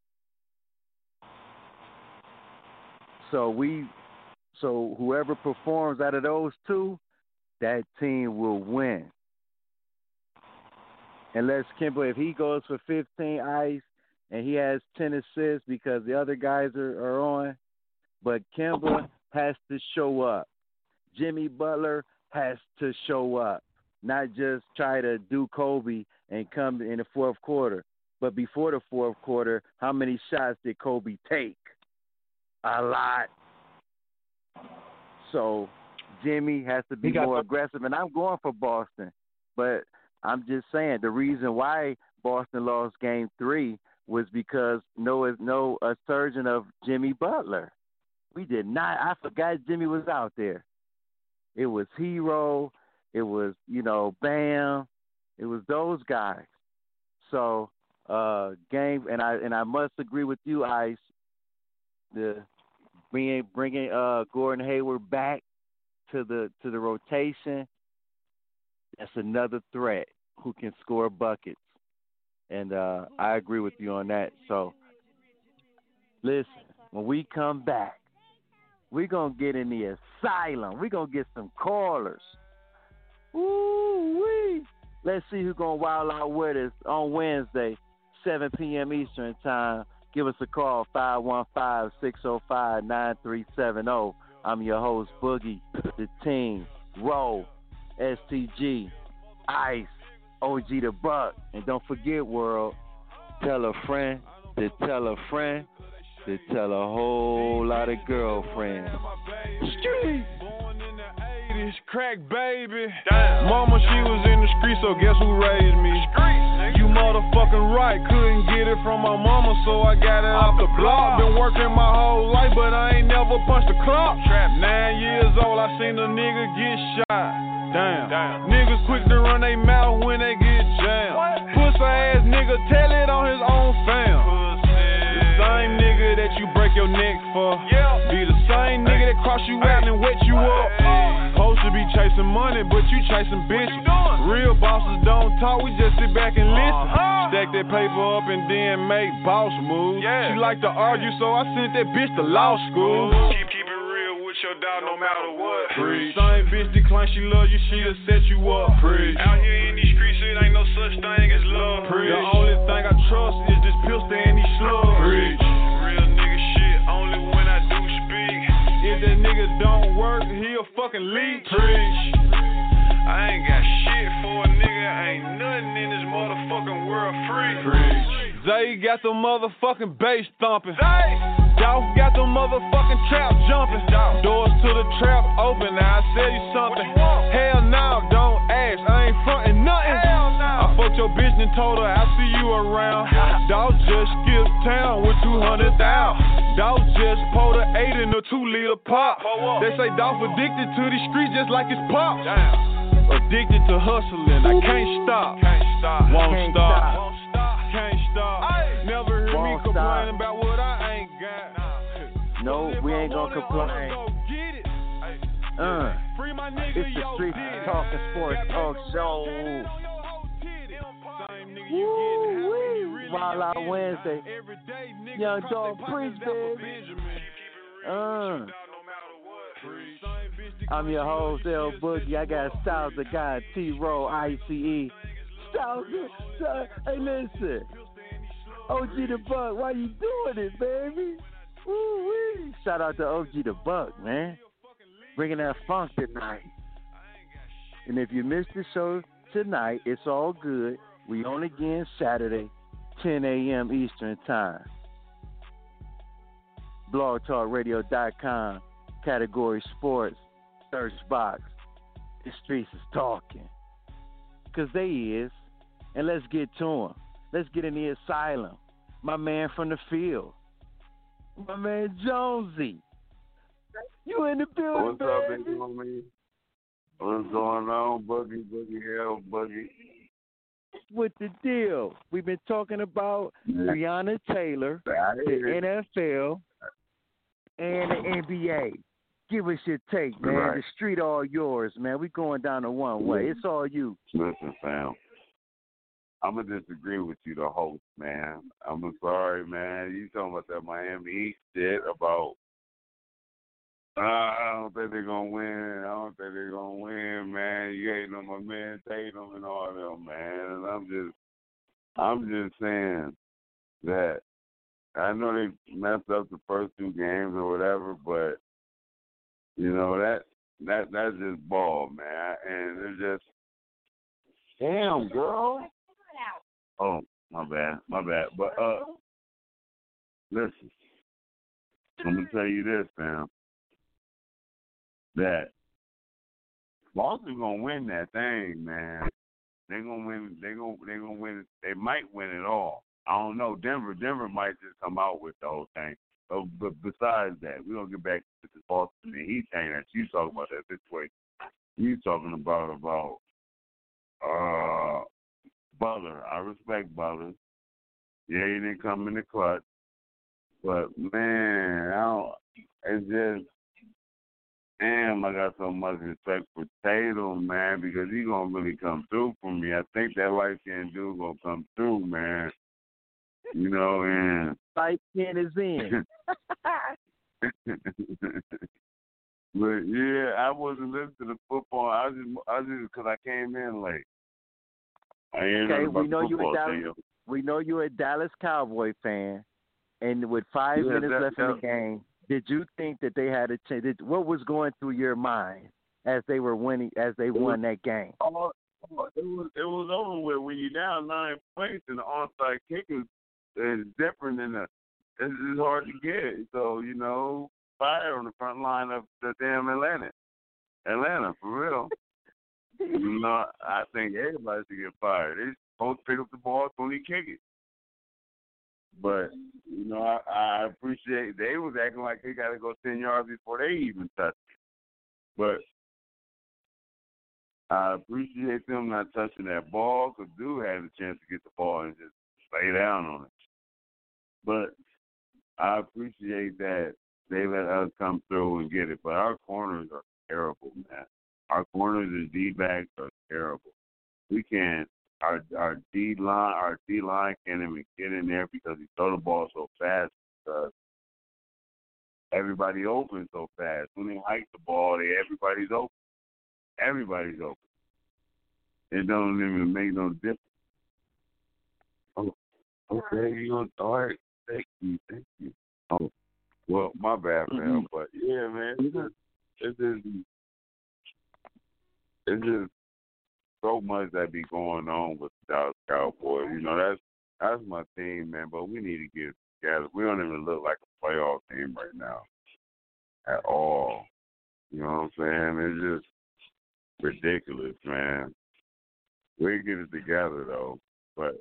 So we so whoever performs out of those two, that team will win. Unless Kemba, if he goes for 15 ice and he has 10 assists because the other guys are, are on, but Kemba has to show up. Jimmy Butler has to show up not just try to do Kobe and come in the fourth quarter. But before the fourth quarter, how many shots did Kobe take? A lot. So Jimmy has to be more aggressive, and I'm going for Boston. But I'm just saying the reason why Boston lost Game Three was because no no a surgeon of Jimmy Butler. We did not. I forgot Jimmy was out there. It was Herro. It was, you know, Bam. It was those guys. So, uh, game, and I and I must agree with you, Ice. The bringing bringing uh Gordon Hayward back to the to the rotation. That's another threat who can score buckets, and uh, I agree with you on that. So, listen, when we come back, we're gonna get in the asylum. We're gonna get some callers. Ooh wee! Let's see who's gonna wild out with us on Wednesday, 7 p.m. Eastern time. Give us a call 515-605-9370. I'm your host Boogie, the team, Roll, STG, Ice, OG the Buck, and don't forget, world, tell a friend to tell a friend to tell a whole lot of girlfriends. Street. This crack baby. Damn. Mama, she was in the street, so guess who raised me? Street, you motherfucking right, couldn't get it from my mama, so I got it off, the block. Been working my whole life, but I ain't never punched a clock. Trap. Nine years old, I seen a nigga get shot. Damn. Damn. Niggas quick to run they mouth when they get jammed. Pussy ass nigga, tell it on his own fam. The same nigga that you break your neck for. Yeah. Be the same nigga that cross you out and wet you up. Supposed to be chasing money, but you chasing bitches. Real bosses don't talk, we just sit back and listen. Uh-huh. Stack that paper up and then make boss moves. Yeah. She like to argue, so I sent that bitch to law school. Keep, keep it real with your dog no matter what. Preach. Same bitch decline, she love you, she'll set you up. Preach. Out here in these streets, it ain't no such thing as love. Preach. The only thing I trust is this pistol nigga don't work, he a fucking leech. Preach. I ain't got shit for a nigga, ain't nothing in this motherfucking world free. Preach. Zay got the motherfucking bass thumping. Zay. Dolph got the motherfucking trap jumping. Doors to the trap open, now I tell you something. Hell no, don't ask, I ain't frontin' nothing. I fucked your bitch and told her I'll see you around. *laughs* Dog just skipped town with 200,000. Dog just pulled an 8 in a 2 liter pop. They say Dolph addicted to these streets just like his pop. Addicted to hustling, I can't stop. Won't Can't stop. stop. Can't stop. Never hear me Won't complaining stop. about No, we ain't gonna complain. Uh, it's the Street Talking Sports Talk Show. Woo-wee. Wild Out Wednesday. Young Dolph Preach, baby. Uh. I'm your host, L Boogie. I got Styles the Guy, T-Ro, ICE. Styles, the- hey, listen. OG the Buck, why you doing it, baby? Woo-wee. Shout out to OG the Buck, man. Bringing that funk tonight. And if you missed the show tonight, it's all good. We on again Saturday, 10 a.m. Eastern Time. BlogTalkRadio.com, category sports, search box. The streets is talking. Because they is. And let's get to them. Let's get in the asylum. My man from the field. My man Jonesy. You in the building, What's up, baby? big homie? What's going on, Boogie, Boogie Hill, Boogie? What the deal? We've been talking about Breonna Taylor, the. NFL, and the NBA. Give us your take, man. Right. The street all yours, man. We going down the one way. It's all you. Listen, fam. I'm gonna disagree with you, the host, man. I'm sorry, man. You talking about that Miami Heat shit about? Uh, I don't think they're gonna win. I don't think they're gonna win, man. You hating on my man Tatum and all them, man. And I'm just, I'm just saying that I know they messed up the first two games or whatever, but you know that that that's just ball, man. And it's just, damn, girl. Oh, my bad, my bad. But uh, listen, I'm gonna tell you this, fam. That Boston's gonna win that thing, man. They're gonna win. They gonna they gonna win. They might win it all. I don't know. Denver, Denver might just come out with the whole thing. But, but besides that, we're gonna get back to the Boston and Heat thing that you talking about that situation. You talking about about uh Butler. I respect Butler. Yeah, he didn't come in the clutch. But man, I don't it's just damn, I got so much respect for Tatum, man, because he gonna really come through for me. I think that light skinned dude gonna come through, man. You know, and Light skin is in. *laughs* *laughs* but yeah, I wasn't listening to the football. I just, I just because I came in late. I ain't Okay, we know you a Dallas. We know you're a Dallas Cowboy fan, and with five Yeah, minutes that- left in the game, did you think that they had a chance? Did, what was going through your mind as they were winning, as they won that game? Oh, oh, it was it was over with when you're down nine points and the onside kick is, is different than the. It's, it's hard to get. So you know, fire on the front line of the damn Atlanta. Atlanta for real. Know, I think everybody should get fired. They to pick up the ball when they kick it. But you know, I, I appreciate they was acting like they got to go ten yards before they even touched it. But I appreciate them not touching that ball because dude had a chance to get the ball and just lay down on it. But I appreciate that they let us come through and get it. But our corners are terrible, man. Our corners and D backs are terrible. We can't. Our our D line our D line can't even get in there because he throw the ball so fast because everybody opens so fast. When they hike the ball, they everybody's open. Everybody's open. It don't even make no difference. Oh, okay, you gonna right. Thank you, thank you. Oh, well, my bad, man. Mm-hmm. But yeah, man, it's just, it's just, it's just so much that be going on with the Dallas Cowboys. You know, that's that's my team, man. But we need to get together. We don't even look like a playoff team right now at all. You know what I'm saying? It's just ridiculous, man. We get it together though, but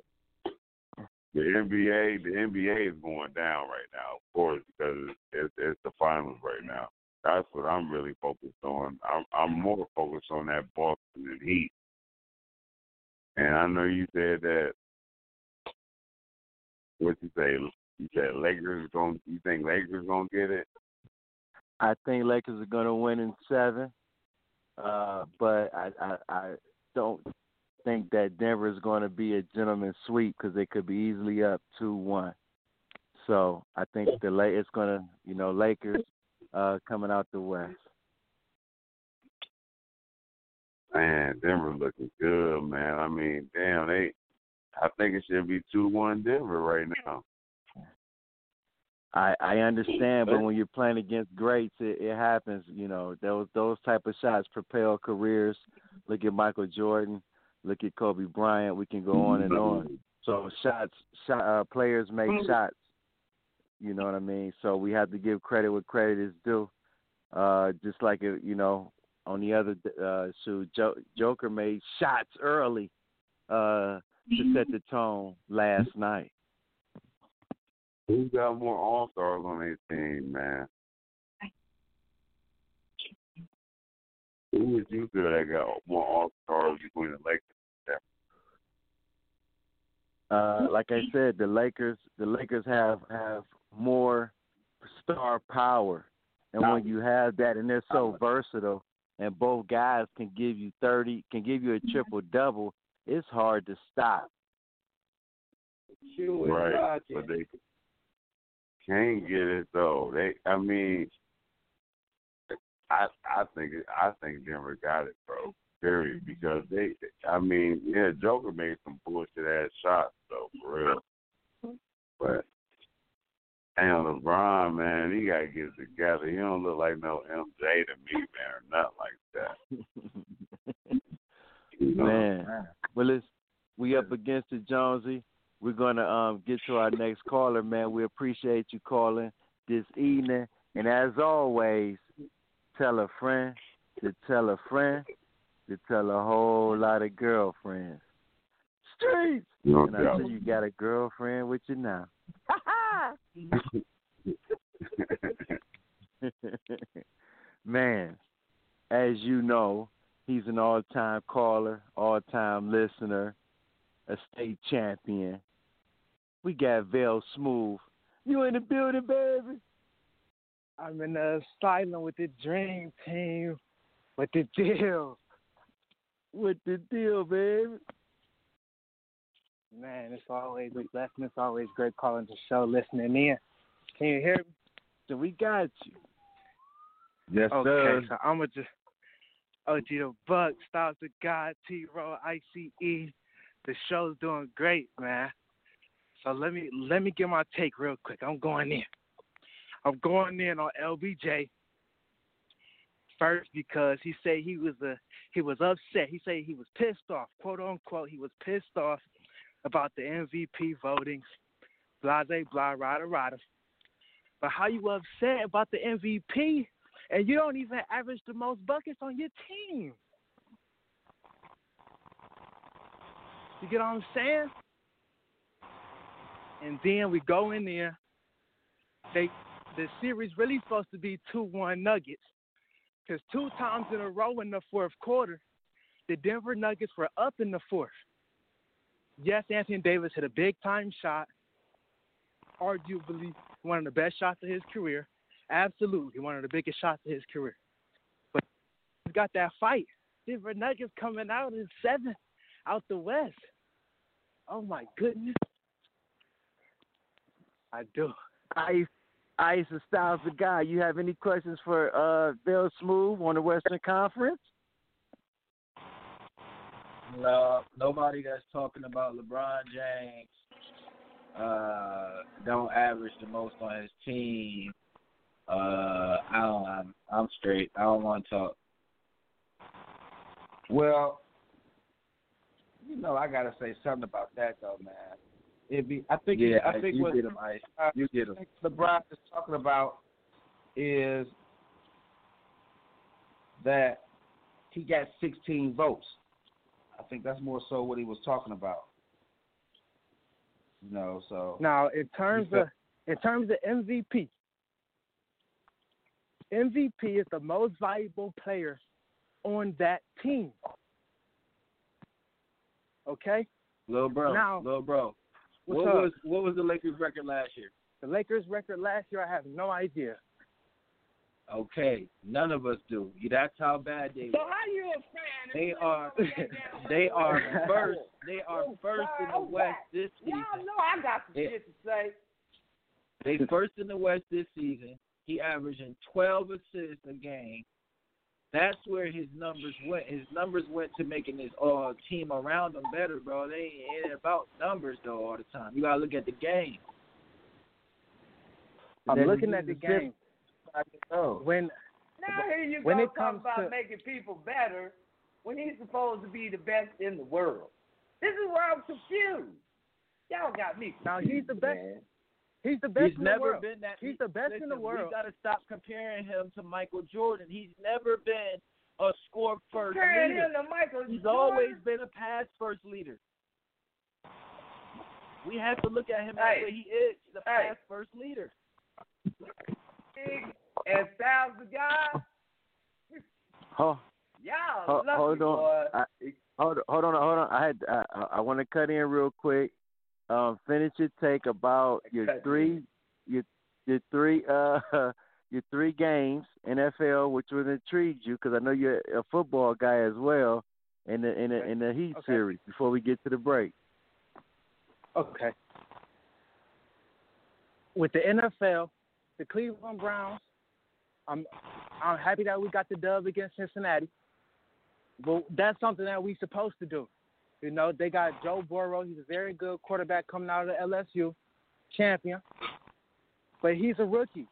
the NBA, the NBA is going down right now, of course, because it's, it's the finals right now. That's what I'm really focused on. I'm, I'm more focused on that Boston and Heat. And I know you said that. What you say? You said Lakers going. You think Lakers gonna get it? I think Lakers are going to win in seven, uh, but I, I I don't think that Denver is going to be a gentleman's sweep because they could be easily up two one. So I think the La- it's going to you know Lakers uh, coming out the West. Man, Denver looking good, man. I mean, damn, they. I think it should be two one Denver right now. I I understand, but when you're playing against greats, it, it happens. You know, those those type of shots propel careers. Look at Michael Jordan. Look at Kobe Bryant. We can go on and on. So shots, shot, uh, players make shots. You know what I mean? So we have to give credit where credit is due. Uh, just like it, you know, on the other uh, shoe, jo- Joker made shots early uh, to set the tone last night. Who got more All Stars on their team, man? Who would you feel that got more All Stars between the Lakers? Uh, like I said, the Lakers, the Lakers have have more star power, and when you have that, and they're so versatile, and both guys can give you thirty, can give you a triple double, it's hard to stop. Right, but they can't get it though. They, I mean, I I think I think Denver got it, bro. Period. Because they, I mean, yeah, Joker made some bullshit ass shots though, for real. But damn, LeBron, man, he gotta get it together. He don't look like no MJ to me, man, or nothing like that. *laughs* You know? Man, well, it's we up against it, Jonesy. We're gonna um get to our next caller, man. We appreciate you calling this evening, and as always, tell a friend to tell a friend to tell a whole lot of girlfriends. Streets, No and I doubt. see you got a girlfriend with you now. *laughs* *laughs* Man, as you know, he's an all-time caller, all-time listener, a state champion. We got Vel Smooth. You in the building, baby? I'm in the asylum with the dream team. With the deal. What the deal, baby? Man, it's always a blessing. It's always great calling the show, listening in. Can you hear me? So we got you. Yes, okay, sir. Okay, so I'm gonna just oh, OG the Buck, Styles the God, T-Ro, ICE. The show's doing great, man. So let me let me get my take real quick. I'm going in. I'm going in on LBJ first because he said he was a he was upset. He said he was pissed off, quote unquote. He was pissed off about the MVP votings, blase blah rada rada. But how you upset about the MVP and you don't even average the most buckets on your team? You get what I'm saying? And then we go in there. They the series really supposed to be two one Nuggets. Because two times in a row in the fourth quarter, the Denver Nuggets were up in the fourth. Yes, Anthony Davis hit a big time shot, arguably one of the best shots of his career. Absolutely, one of the biggest shots of his career. But he's got that fight. Denver Nuggets coming out in seven out the West. Oh my goodness. I do. Ice, Ice and Styles the guy. You have any questions for uh Bill Smooth on the Western Conference? No, nobody that's talking about LeBron James uh, don't average the most on his team. Uh, I don't. I'm, I'm straight. I don't want to talk. Well, you know, I gotta say something about that though, man. It be, I think, Yeah, I think you what get him, Ice. You get him. LeBron is talking about is that he got 16 votes. I think that's more so what he was talking about. You know, so Now, in terms of in terms of MVP, MVP is the most valuable player on that team. Okay, Little bro, Now- little bro. What up? was what was the Lakers record last year? the Lakers' record last year, I have no idea. Okay, none of us do. That's how bad they So were. how you a fan? They are *laughs* they are *laughs* first. They are first in the West this season. Y'all know I got some shit to say. They first in the West this season. He averaging 12 assists a game. That's where his numbers went. His numbers went to making his uh, team around him better, bro. They ain't ain't about numbers though all the time. You gotta look at the game. I'm looking at the game. Oh. When Now here you when go it talk comes about to making people better when he's supposed to be the best in the world. This is where I'm confused. Y'all got me. Confused, now he's the best. man. He's the best He's in never the world. been that. He's the best listen, in the world. We got to stop comparing him to Michael Jordan. He's never been a score first Comparing leader. him to Michael He's Jordan? always been a pass first leader. We have to look at him Hey. the way he is. He's a Hey. pass first leader. And styles the guy. *laughs* Ho- Y'all ho- lucky hold on. boy. I, hold, hold on, hold on. I had I, I, want to cut in real quick. Um, finish your take about your three, your your three uh *laughs* your three games NFL, which would intrigue you because I know you're a football guy as well. In the in the in the Heat Okay. series before we get to the break. Okay. With the NFL, the Cleveland Browns, I'm I'm happy that we got the dub against Cincinnati. But that's something that we supposed to do. You know, they got Joe Burrow. He's a very good quarterback coming out of the LSU, champion. But he's a rookie.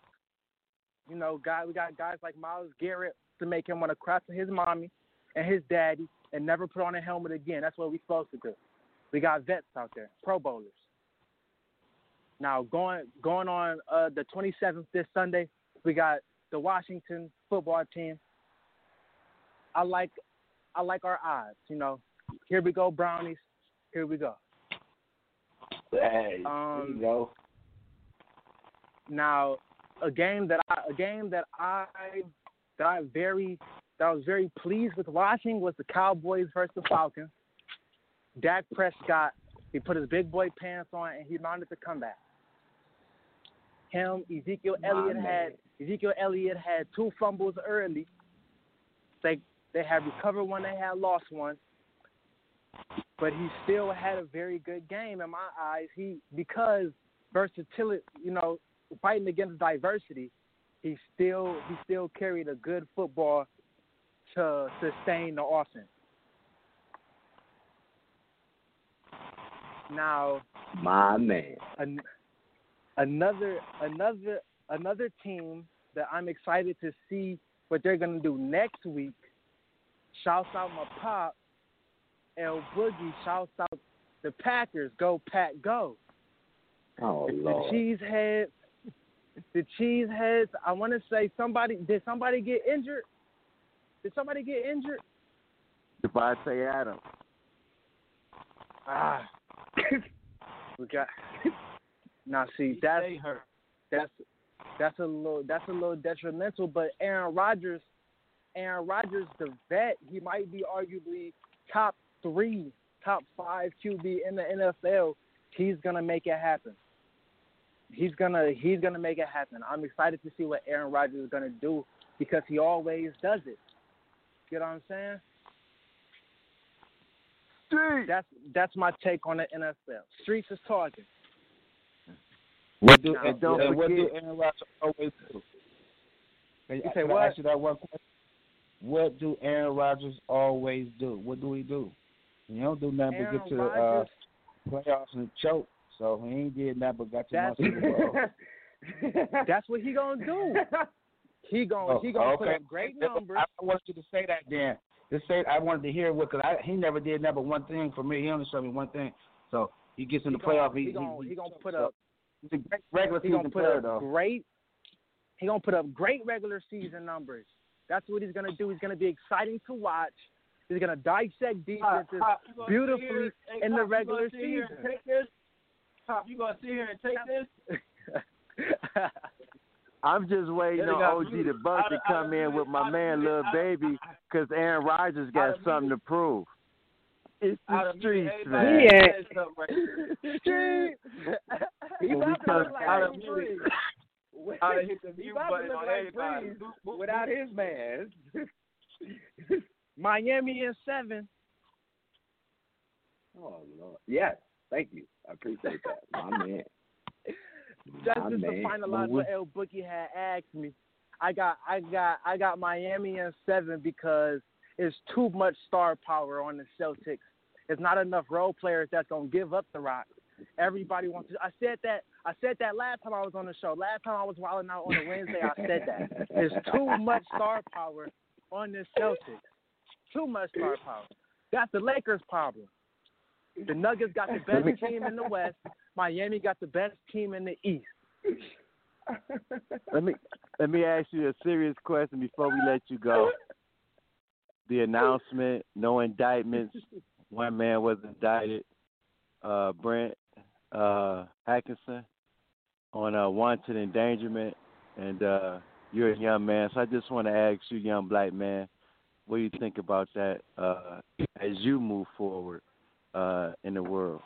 You know, guy we got guys like Myles Garrett to make him want to cry to his mommy and his daddy and never put on a helmet again. That's what we're supposed to do. We got vets out there, Pro Bowlers. Now going going on uh, the 27th this Sunday, we got the Washington football team. I like I like our odds. You know, here we go Brownies. Here we go. Hey, Um, you go. Now, a game that I a game that I that I very that I was very pleased with watching was the Cowboys versus the Falcons. Dak Prescott, he put his big boy pants on and he mounted the comeback. Him, Ezekiel My Elliott man. had Ezekiel Elliott had two fumbles early. They they had recovered one, they had lost one. But he still had a very good game in my eyes. He because versatility, you know, fighting against diversity, he still he still carried a good football to sustain the offense. Now, My man. an, another another another team that I'm excited to see what they're gonna do next week. Shouts out my pop, El Boogie. Shouts out the Packers. Go Pack, go! Oh the Lord. cheeseheads, the cheeseheads. I want to say somebody did somebody get injured? Did somebody get injured? Davante Adams. Ah, *coughs* we got. *laughs* now see that's Stay hurt. that's that's a little that's a little detrimental. But Aaron Rodgers, Aaron Rodgers, the vet, he might be arguably top three, top five QB in the NFL. He's gonna make it happen. He's gonna he's gonna make it happen. I'm excited to see what Aaron Rodgers is gonna do because he always does it. You know what I'm saying? That's that's my take on the NFL. Streets is talking. What do and don't yeah, what do Aaron Rodgers always do? Can, You can say I what? ask you that one question? What do Aaron Rodgers always do? What do he do? He don't do nothing Aaron but get to the uh, playoffs and choke. So he ain't did nothing but got to my That's- Super *laughs* that's what he gonna do. *laughs* He gonna Oh, he gonna put okay. up great I numbers. I want you to say that then. Just say I wanted to hear what because he never did nothing but one thing for me. He only showed me one thing. So he gets in the He gonna- playoff. he he, gonna he, he gonna put so up He's a great regular he season gonna put player up though. great he gonna put up great regular season numbers. That's what he's gonna do. He's gonna be exciting to watch. He's gonna dissect defenses Pop, you beautifully here- hey, in the Pop, you regular gonna sit here and season. Take this? Pop, you gonna sit here and take this? *laughs* I'm just waiting on OG the Buck to done- I come in with my man muted- Lil Baby because Aaron Rodgers got something to prove. It's I the done muted streets, everybody man. that Yeah. said something right *laughs* Street. *laughs* he When we about to look like I done Drew muted. Brees. I hit the He mute about to button look on like everybody. Brees Boop, boop, without his man. *laughs* Miami in seven. Oh Lord. Yes. Thank you. I appreciate that. My man. Just My just to man. finalize Well, what El Boogie had asked me, I got I got I got Miami in seven because it's too much star power on the Celtics. It's not enough role players that's gonna give up the rock. Everybody wants to. I said that. I said that last time I was on the show. Last time I was wilding out on a Wednesday, I said that. There's too much star power on this Celtics. Too much star power. That's the Lakers' problem. The Nuggets got the best team in the West. Miami got the best team in the East. Let me let me ask you a serious question before we let you go. The announcement, no indictments. *laughs* One man was indicted. Uh, Brett uh, Hankison on uh, wanton endangerment, and uh, you're a young man, so I just want to ask you, young black man, what do you think about that uh, as you move forward uh, in the world?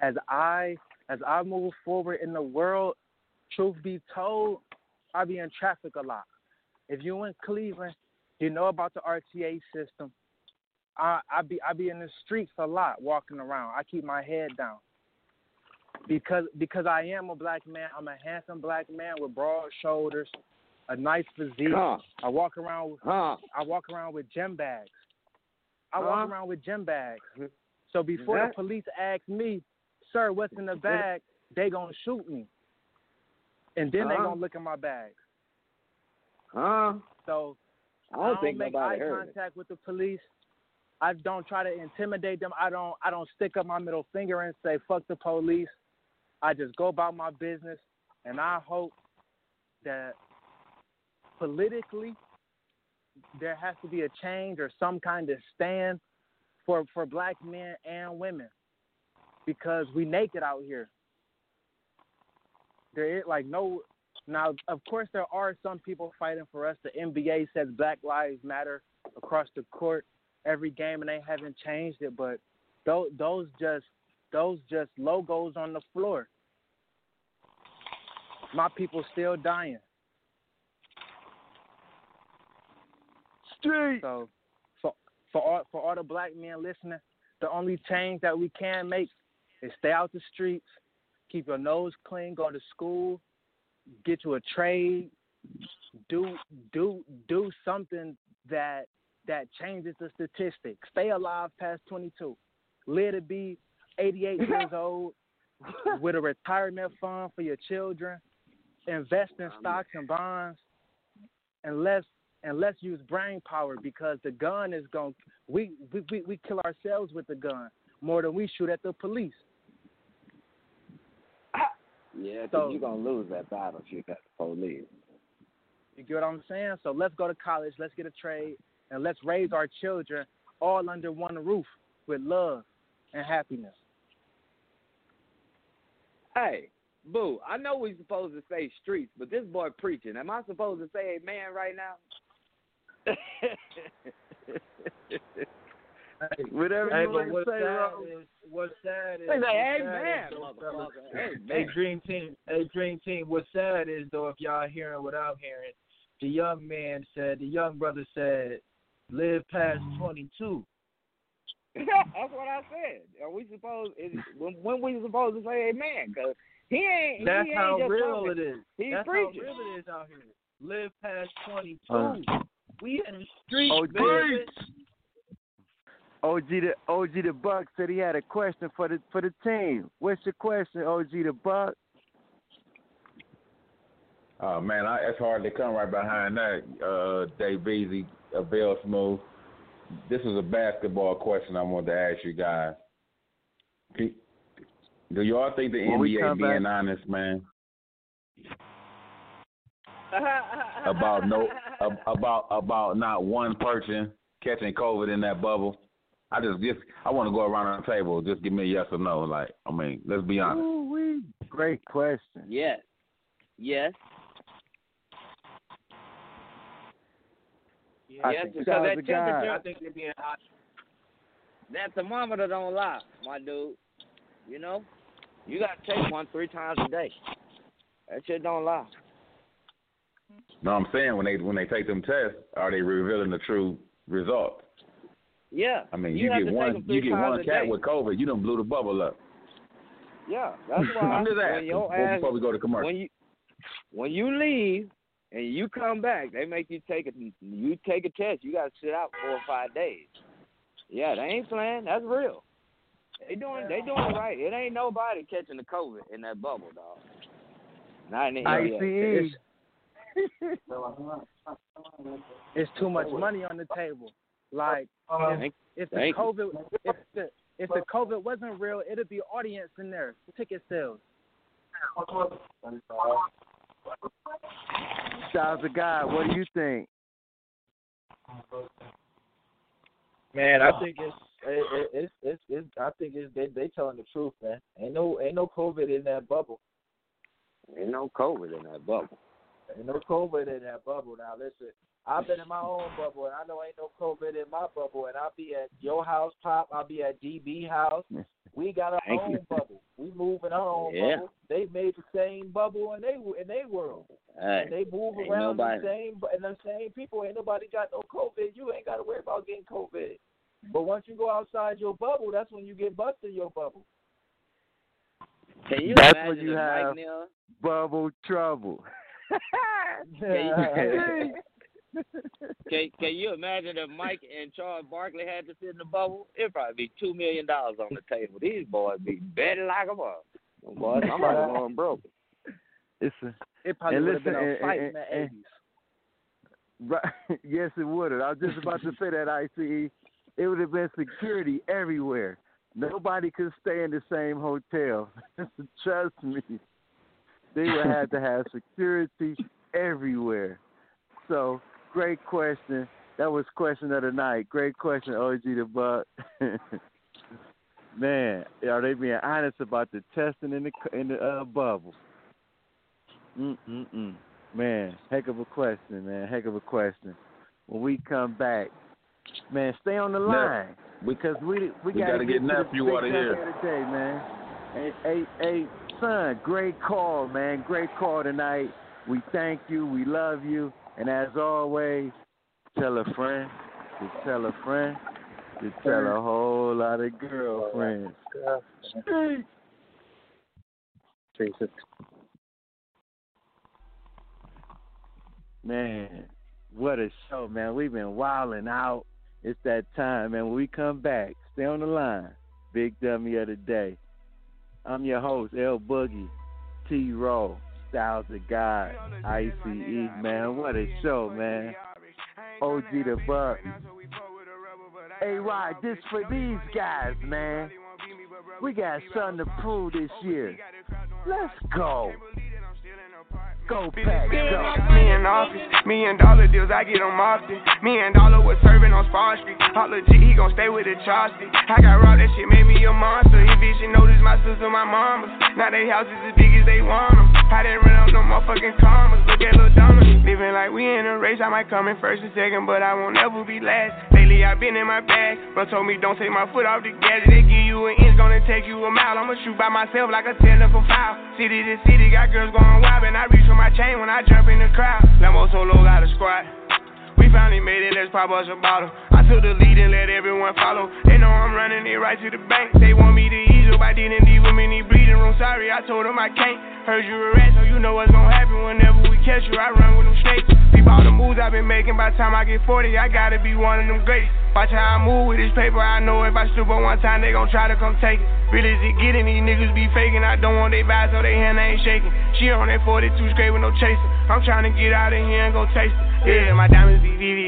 As I as I move forward in the world, truth be told, I be in traffic a lot. If you in Cleveland, you know about the RTA system. I I be I be in the streets a lot, walking around. I keep my head down because because I am a black man. I'm a handsome black man with broad shoulders, a nice physique. Huh. I walk around. With, Huh. I walk around with gym bags. I Huh? walk around with gym bags. Mm-hmm. So before That- the police ask me, "Sir, what's in the bag?" they gonna shoot me, and then they gonna look at my bags. Huh? So I don't I think make nobody eye heard it. contact with the police. I don't try to intimidate them. I don't I don't stick up my middle finger and say fuck the police. I just go about my business and I hope that politically there has to be a change or some kind of stand for for black men and women because we naked out here. There is like no now of course there are some people fighting for us. The NBA says Black Lives Matter across the court every game and they haven't changed it, but those those just those just logos on the floor. My people still dying. Street. So for for all for all the black men listening, the only change that we can make is stay out the streets, keep your nose clean, go to school, get you a trade, do do do something that that changes the statistics. Stay alive past 22. Live to be 88 *laughs* years old with a retirement fund for your children. Invest in stocks and bonds, and let's and let's use brain power because the gun is going. We, we we we kill ourselves with the gun more than we shoot at the police. Yeah, 'cause So- you're gonna lose that battle if you got the police. You get what I'm saying? So let's go to college, let's get a trade, and let's raise our children all under one roof with love and happiness. Hey, boo, I know we're supposed to say streets, but this boy preaching. Am I supposed to say amen right now? *laughs* Whatever Hey, you but want to what's say, sad Ro. is what's sad is Say, what's sad amen, is, though, motherfucker. Hey, Dream Team, hey, Dream Team. What's sad is though, if y'all hearing what I'm hearing, the young man said, the young brother said, live past 22. *laughs* That's what I said. Are we supposed? Is, when, when we supposed to say amen? Cause he ain't. That's he ain't how just real talking. it is. He's That's preaching. how real it is out here. Live past 22. Uh. we in the streets, Oh, baby. OG the OG the Buck said he had a question for the for the team. What's your question, OG the Buck? Oh man, I, it's hard to come right behind that. Uh, Dave Beasy, uh, Bill Smooth. This is a basketball question I wanted to ask you guys. Do do y'all think the When NBA being back- honest, man, *laughs* about no about about not one person catching COVID in that bubble? I just just I want to go around the table. Just give me a yes or no. Like I mean, let's be honest. Ooh-wee. Great question. Yes. Yes. I yes, think because that the guy- temperature, I think they're being hot. that thermometer don't lie, my dude. You know, you gotta take one three times a day. That shit don't lie. No, I'm saying when they when they take them tests, are they revealing the true result? Yeah. I mean, you, you, get one you get one cat day. with COVID, you done blew the bubble up. Yeah, *laughs* that's why I'm just when asking your before, ass before we go to commercial. when you when you leave and you come back, they make you take a you take a test. You got to sit out four or five days. Yeah, they ain't playing. That's real. They doing they doing right. It ain't nobody catching the COVID in that bubble, dog. Not in the ICE. It's too much money on the table. Like oh, if, if the Thank you. COVID if the if the COVID wasn't real, it'd be audience in there, ticket sales. Styles of God, what do you think? Man, I think it's it, it, it's it's it's I think it's they they telling the truth, man. Ain't no ain't no COVID in that bubble. Ain't no COVID in that bubble. Ain't no COVID in that bubble. Now listen, I've been in my own bubble, and I know ain't no COVID in my bubble. And I'll be at your house, Pop. I'll be at DB house. We got our Thank own you. bubble. We move in our own Yeah. bubble. They made the same bubble in they in they world. Hey, and they move ain't around nobody- the same and the same people. Ain't nobody got no COVID. You ain't got to worry about getting COVID. But once you go outside your bubble, that's when you get busted your bubble. Can you That's imagine when you have Mike Neal? bubble trouble. *laughs* Can you, *laughs* *laughs* can, *laughs* can you imagine if Mike and Charles Barkley had to sit in the bubble? It'd probably be two million dollars on the table. These boys be betting like a mother. Them Boys, I'm about going broke. It's a, It probably would have been a fight and- in the eighties. Right. *laughs* yes, it would have. I was just about to say that, ICE. It would have been security everywhere. Nobody could stay in the same hotel. *laughs* Trust me. They would have to have security everywhere. So, great question. That was question of the night. Great question, OG the Buck. *laughs* Man, are they being honest about the testing in the in the uh, bubble? Mm mm mm. Man, heck of a question, man. Heck of a question. When we come back, man, stay on the line because we we, we get to this nephew big outta here. topic day, man. Hey, hey, hey, son, great call, man. Great call tonight. We thank you. We love you. And as always, tell a friend to tell a friend to tell a whole lot of girlfriends. Man, what a show, man. We've been wilding out. It's that time, man. When we come back, stay on the line. Big dummy of the day. I'm your host, El Boogie, T-Ro, Styles of God, ICE, man. What a show, man. OG the Buck. Hey, Rod, this for these guys, man. We got something to prove this year. Let's go. Go, Pack, go. Me in office, me and dollar deals, I get them often. Me and Dollar was serving on Spawn Street. Hot legit, he gon' stay with the Charlie. I got robbed, that shit made me a monster. He bitch, you notice my sister, my mama. Now they houses as big as they want them. I didn't run up no motherfucking commas. Look at Lil Donna. Living like we in a race, I might come in first and second, but I won't ever be last. Lately, i been in my bag. Bro told me don't take my foot off the gas. They give you an inch, gonna take you a mile. I'ma shoot by myself like a tender for foul. City to city, got girls going wild, and I reach for my chain when I jump in the crowd. Lambo solo got a squad. We finally made it, let's pop us a bottle. I took the lead and let everyone follow. They know I'm running it right to the bank. They want me to ease up, I didn't leave them in the bleeding room. Sorry, I told them I can't. Heard you rat, so you know what's gonna happen whenever we catch you. I run with them snakes. Peep all the moves I've been making. By the time I get 40, I gotta be one of them greats. Watch how I move with this paper. I know if I stoop on one time, they gon' try to come take it. Really, is it getting? These niggas be faking. I don't want they buy, so they hand ain't shaking. She on that 42 straight with no chaser. I'm trying to get out of here and go taste it. Yeah, my diamonds be VVs.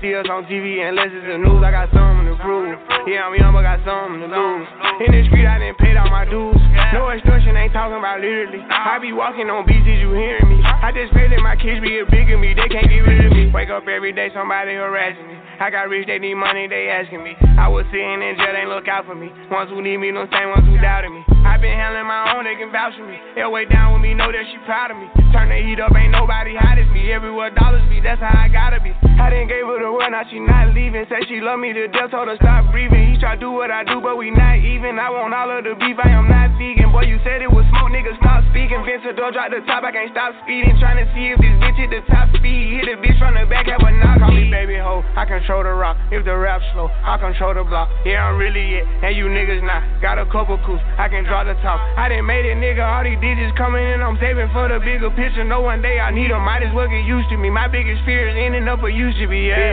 see us on TV unless it's the news. I got something to prove. Yeah, I'm young, but got something to lose. In the street, I didn't pay all my dues. No extortion, ain't talking about literally. I be walking on beats, is you hearing me? I just pray that my kids be a bigger me. They can't get rid of me. Wake up every day, somebody harassing me. I got rich, they need money, they asking me. I was sitting in jail, they look out for me. Ones who need me, no same ones who doubted me. I been handling my own, they can vouch for me. They'll way down with me, know that she proud of me. Turn the heat up, ain't nobody hot as me. Everywhere dollars be, that's how I gotta be. I didn't gave her the the world, now she not leaving. Say she love me to death, told her stop breathing. He try do what I do, but we not even. I want all of the beef, I am not vegan. Boy, you said it was smoke, niggas stop speaking. Vince door drop the top, I can't stop speeding. Trying to see if this bitch hit the top speed. Hit a bitch from the back, have a knock. Call me baby hoe, I control the rock. If the rap slow, I control the block. Yeah, I'm really it, and you niggas not. Got a couple coups, I can draw the top. I done made it, nigga. All these digits coming in, I'm saving for the bigger picture. No one day I need them, might as well get used to me. My biggest fear is ending up a used to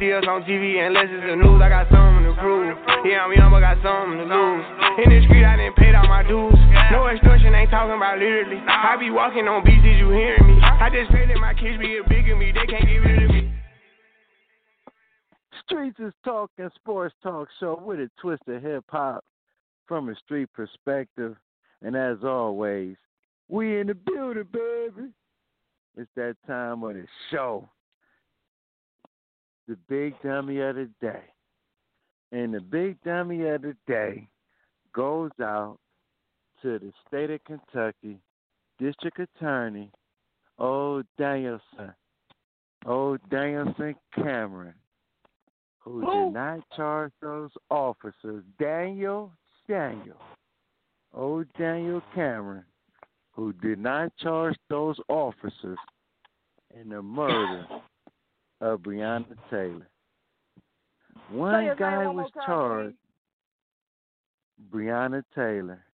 See us on TV unless it's the news. I got something to prove. Yeah, I'm young, but got something to lose. In the street, I didn't pay all my dues. No extortion, ain't talking about literally. I be walking on beats, is you hearing me? I just pray that my kids be a bigger me. They can't get rid of me. Streets is talking sports talk show with a twist of hip hop from a street perspective. And as always, we in the building, baby. It's that time of the show. The big dummy of the day. And the big dummy of the day goes out to the state of Kentucky District Attorney, old Danielson, old Danielson Cameron, who did not charge those officers. Daniel Daniel, old Daniel Cameron, who did not charge those officers in the murder *laughs* of Breonna Taylor. One his guy name one was time, charged, Breonna Taylor.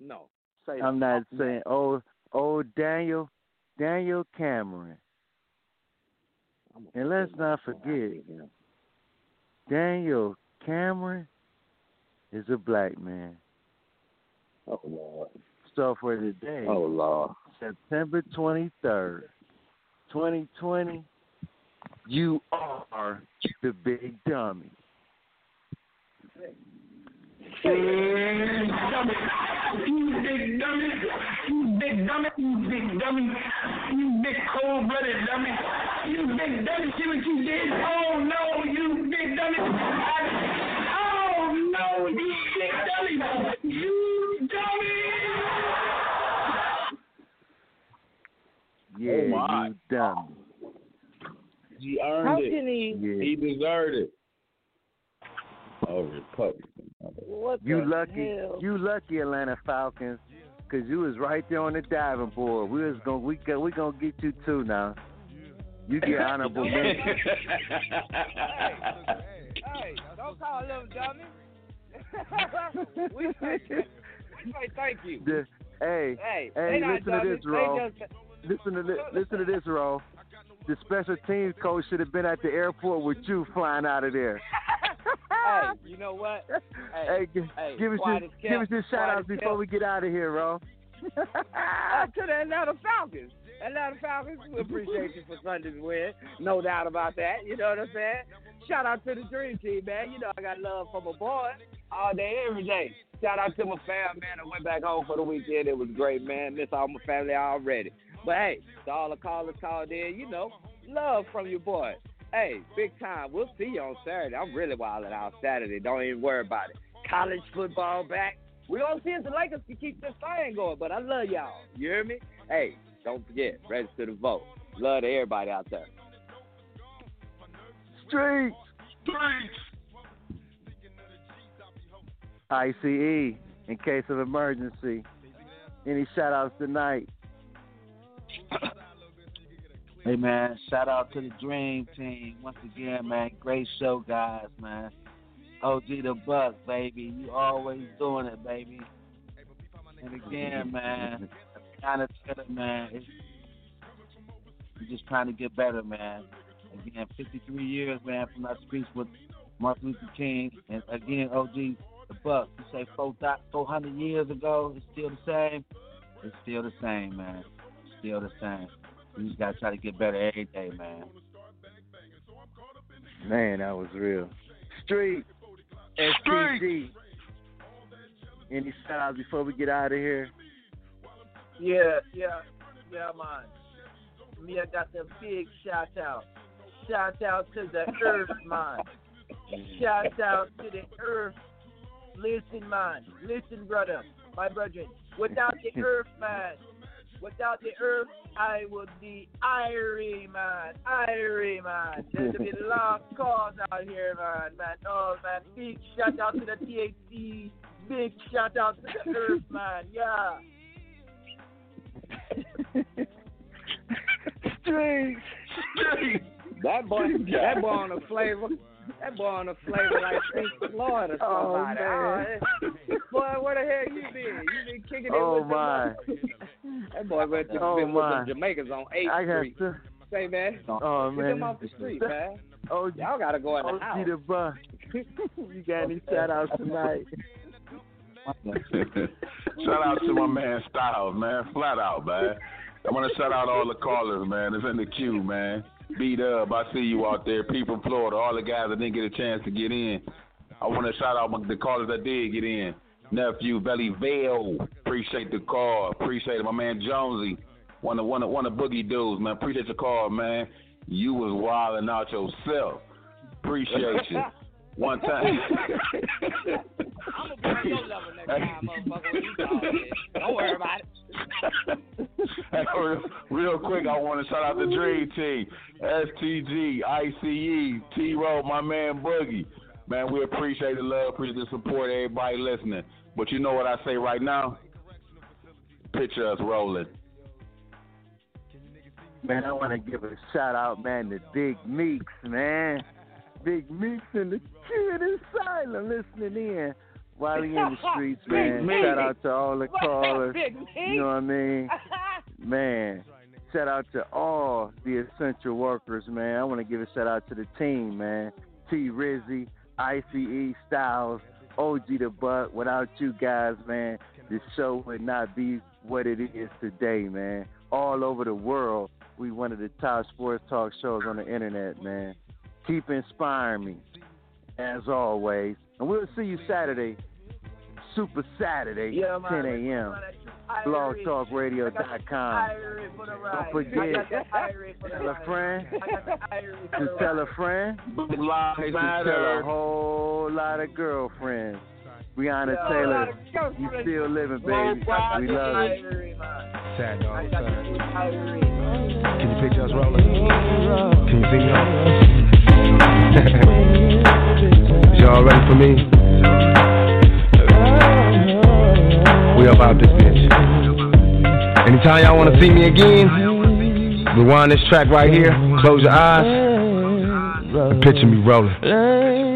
No. Say I'm not saying oh oh Daniel Daniel Cameron. And let's not forget Daniel Cameron is a black man. Oh Lord. So for today, Oh Lord. September twenty third, twenty twenty, you are the big dummy. You big dummy. You big dummy. You big dummy. You big cold blooded dummy. You big dummy. See what you did? Oh no, you big dummy. Oh no, you big dummy. You dummy. Yeah, Oh, you dummy. He earned How it. can he? Yeah. He deserved it. Oh, Republican. What You the lucky, hell? you lucky Atlanta Falcons, cause you was right there on the diving board. We was gonna, we got, we gonna get you too now. You get honorable *laughs* mention. Hey, don't call them dummy. *laughs* we say, we say thank you. The- hey, Hey, hey, listen to this, They Ro. just- Listen to this, listen to this, Ro. The special teams coach should have been at the airport with you flying out of there. *laughs* hey, you know what? *laughs* Hey, Hey, hey, give us your, give us your shout outs before we get out of here, bro. Uh, to the Atlanta Falcons. Atlanta Falcons, we appreciate you for Sunday's win. No doubt about that. You know what I'm saying? Shout out to the Dream Team, man. You know I got love for my boy all day, every day. Shout out to my fam, man. I went back home for the weekend. It was great, man. Miss all my family already. But hey, to all the callers called in, you know, love from your boy. Hey, big time. We'll see you on Saturday. I'm really wilding out Saturday. Don't even worry about it. College football back. We gonna see if the Lakers can keep this thing going, but I love y'all. You hear me? Hey, don't forget, register to vote. Love to everybody out there. Streets. ICE in case of emergency. Any shout outs tonight? Hey man, shout out to the Dream Team once again, man. Great show, guys, man. OG the Buck, baby. You always doing it, baby. And again, man, kind of better, man. We're just trying to get better, man. Again, 53 years, man, from that speech with Martin Luther King. And again, OG the Buck. You say 400 years ago, it's still the same. It's still the same, man. Still the same. You just gotta try to get better every day, man. Man, that was real. Street. STG. Any shout outs before we get out of here? Yeah, yeah, yeah, man. me, I got the big shout out. Shout out to the *laughs* Earth man. Shout out to the Earth. Listen, man. Listen, brother. My brethren. Without the *laughs* Earth man, without the Earth, I would be Irie man. Irie man. *laughs* There's a bit long calls out here, man. Man, oh man. Big shout out to the THC. Big shout out to the Earth man. Yeah. Strings. That boy, *laughs* that boy on the flavor. That boy on the flavor like Pink Floyd or Oh, somebody. man. Oh, *laughs* boy, where the hell you been? You been kicking it Oh, with my. them? *laughs* That boy went to Oh, been with my. them Jamaicans on 8th I got Street. to. Say, man. Oh, Get man. them off the street, man. Oh, Y'all gotta go in the oh, OG house. the buck. *laughs* you got any shout outs tonight? shout out to my man Styles, man. Flat out, man. I want to shout out all the callers, man. It's in the queue, man. Beat up. I see you out there. People from Florida. All the guys that didn't get a chance to get in. I want to shout out my- the callers that did get in. Nephew Belly Vale. Appreciate the call. Appreciate it. My man Jonesy. One of one of one of Boogie dudes, man. Appreciate your call, man. You was wilding out yourself. Appreciate you. *laughs* One time. I'm gonna *laughs* bring your level next time, motherfucker. When you call it. Don't worry about it. Hey, real, real quick, I want to shout out the Dream Team, STG, ICE, T-Ro, my man Boogie. Man, we appreciate the love, appreciate the support, everybody listening. But you know what I say right now? Picture us rolling. Man, I want to give a shout out, man, to Big Meeks, man. Big Meeks in the kid asylum listening in while he in the *laughs* streets, man. Shout out to all the callers. You know what I mean? *laughs* Man, shout out to all the essential workers, man. I want to give a shout out to the team, man. T Rizzy, ICE Styles, OG the Buck. Without you guys, man, this show would not be what it is today, man. All over the world, we one of the top sports talk shows on the internet, man. Keep inspiring me, as always. And we'll see you Saturday, Super Saturday, Yeah, man. 10 a.m. Blogtalkradio.com. Irie Don't forget, I got the Irie for the tell a friend I got the Irie for to tell a friend to tell a whole lot of girlfriends. Breonna Yeah. Taylor, you still living, baby. We love you. Sad dog, I got sad. the Irie. Can you picture us rolling? Can you see me on? Y'all ready for me? We up out this bitch. Anytime y'all wanna see me again, rewind this track right here, close your eyes, and picture me rolling.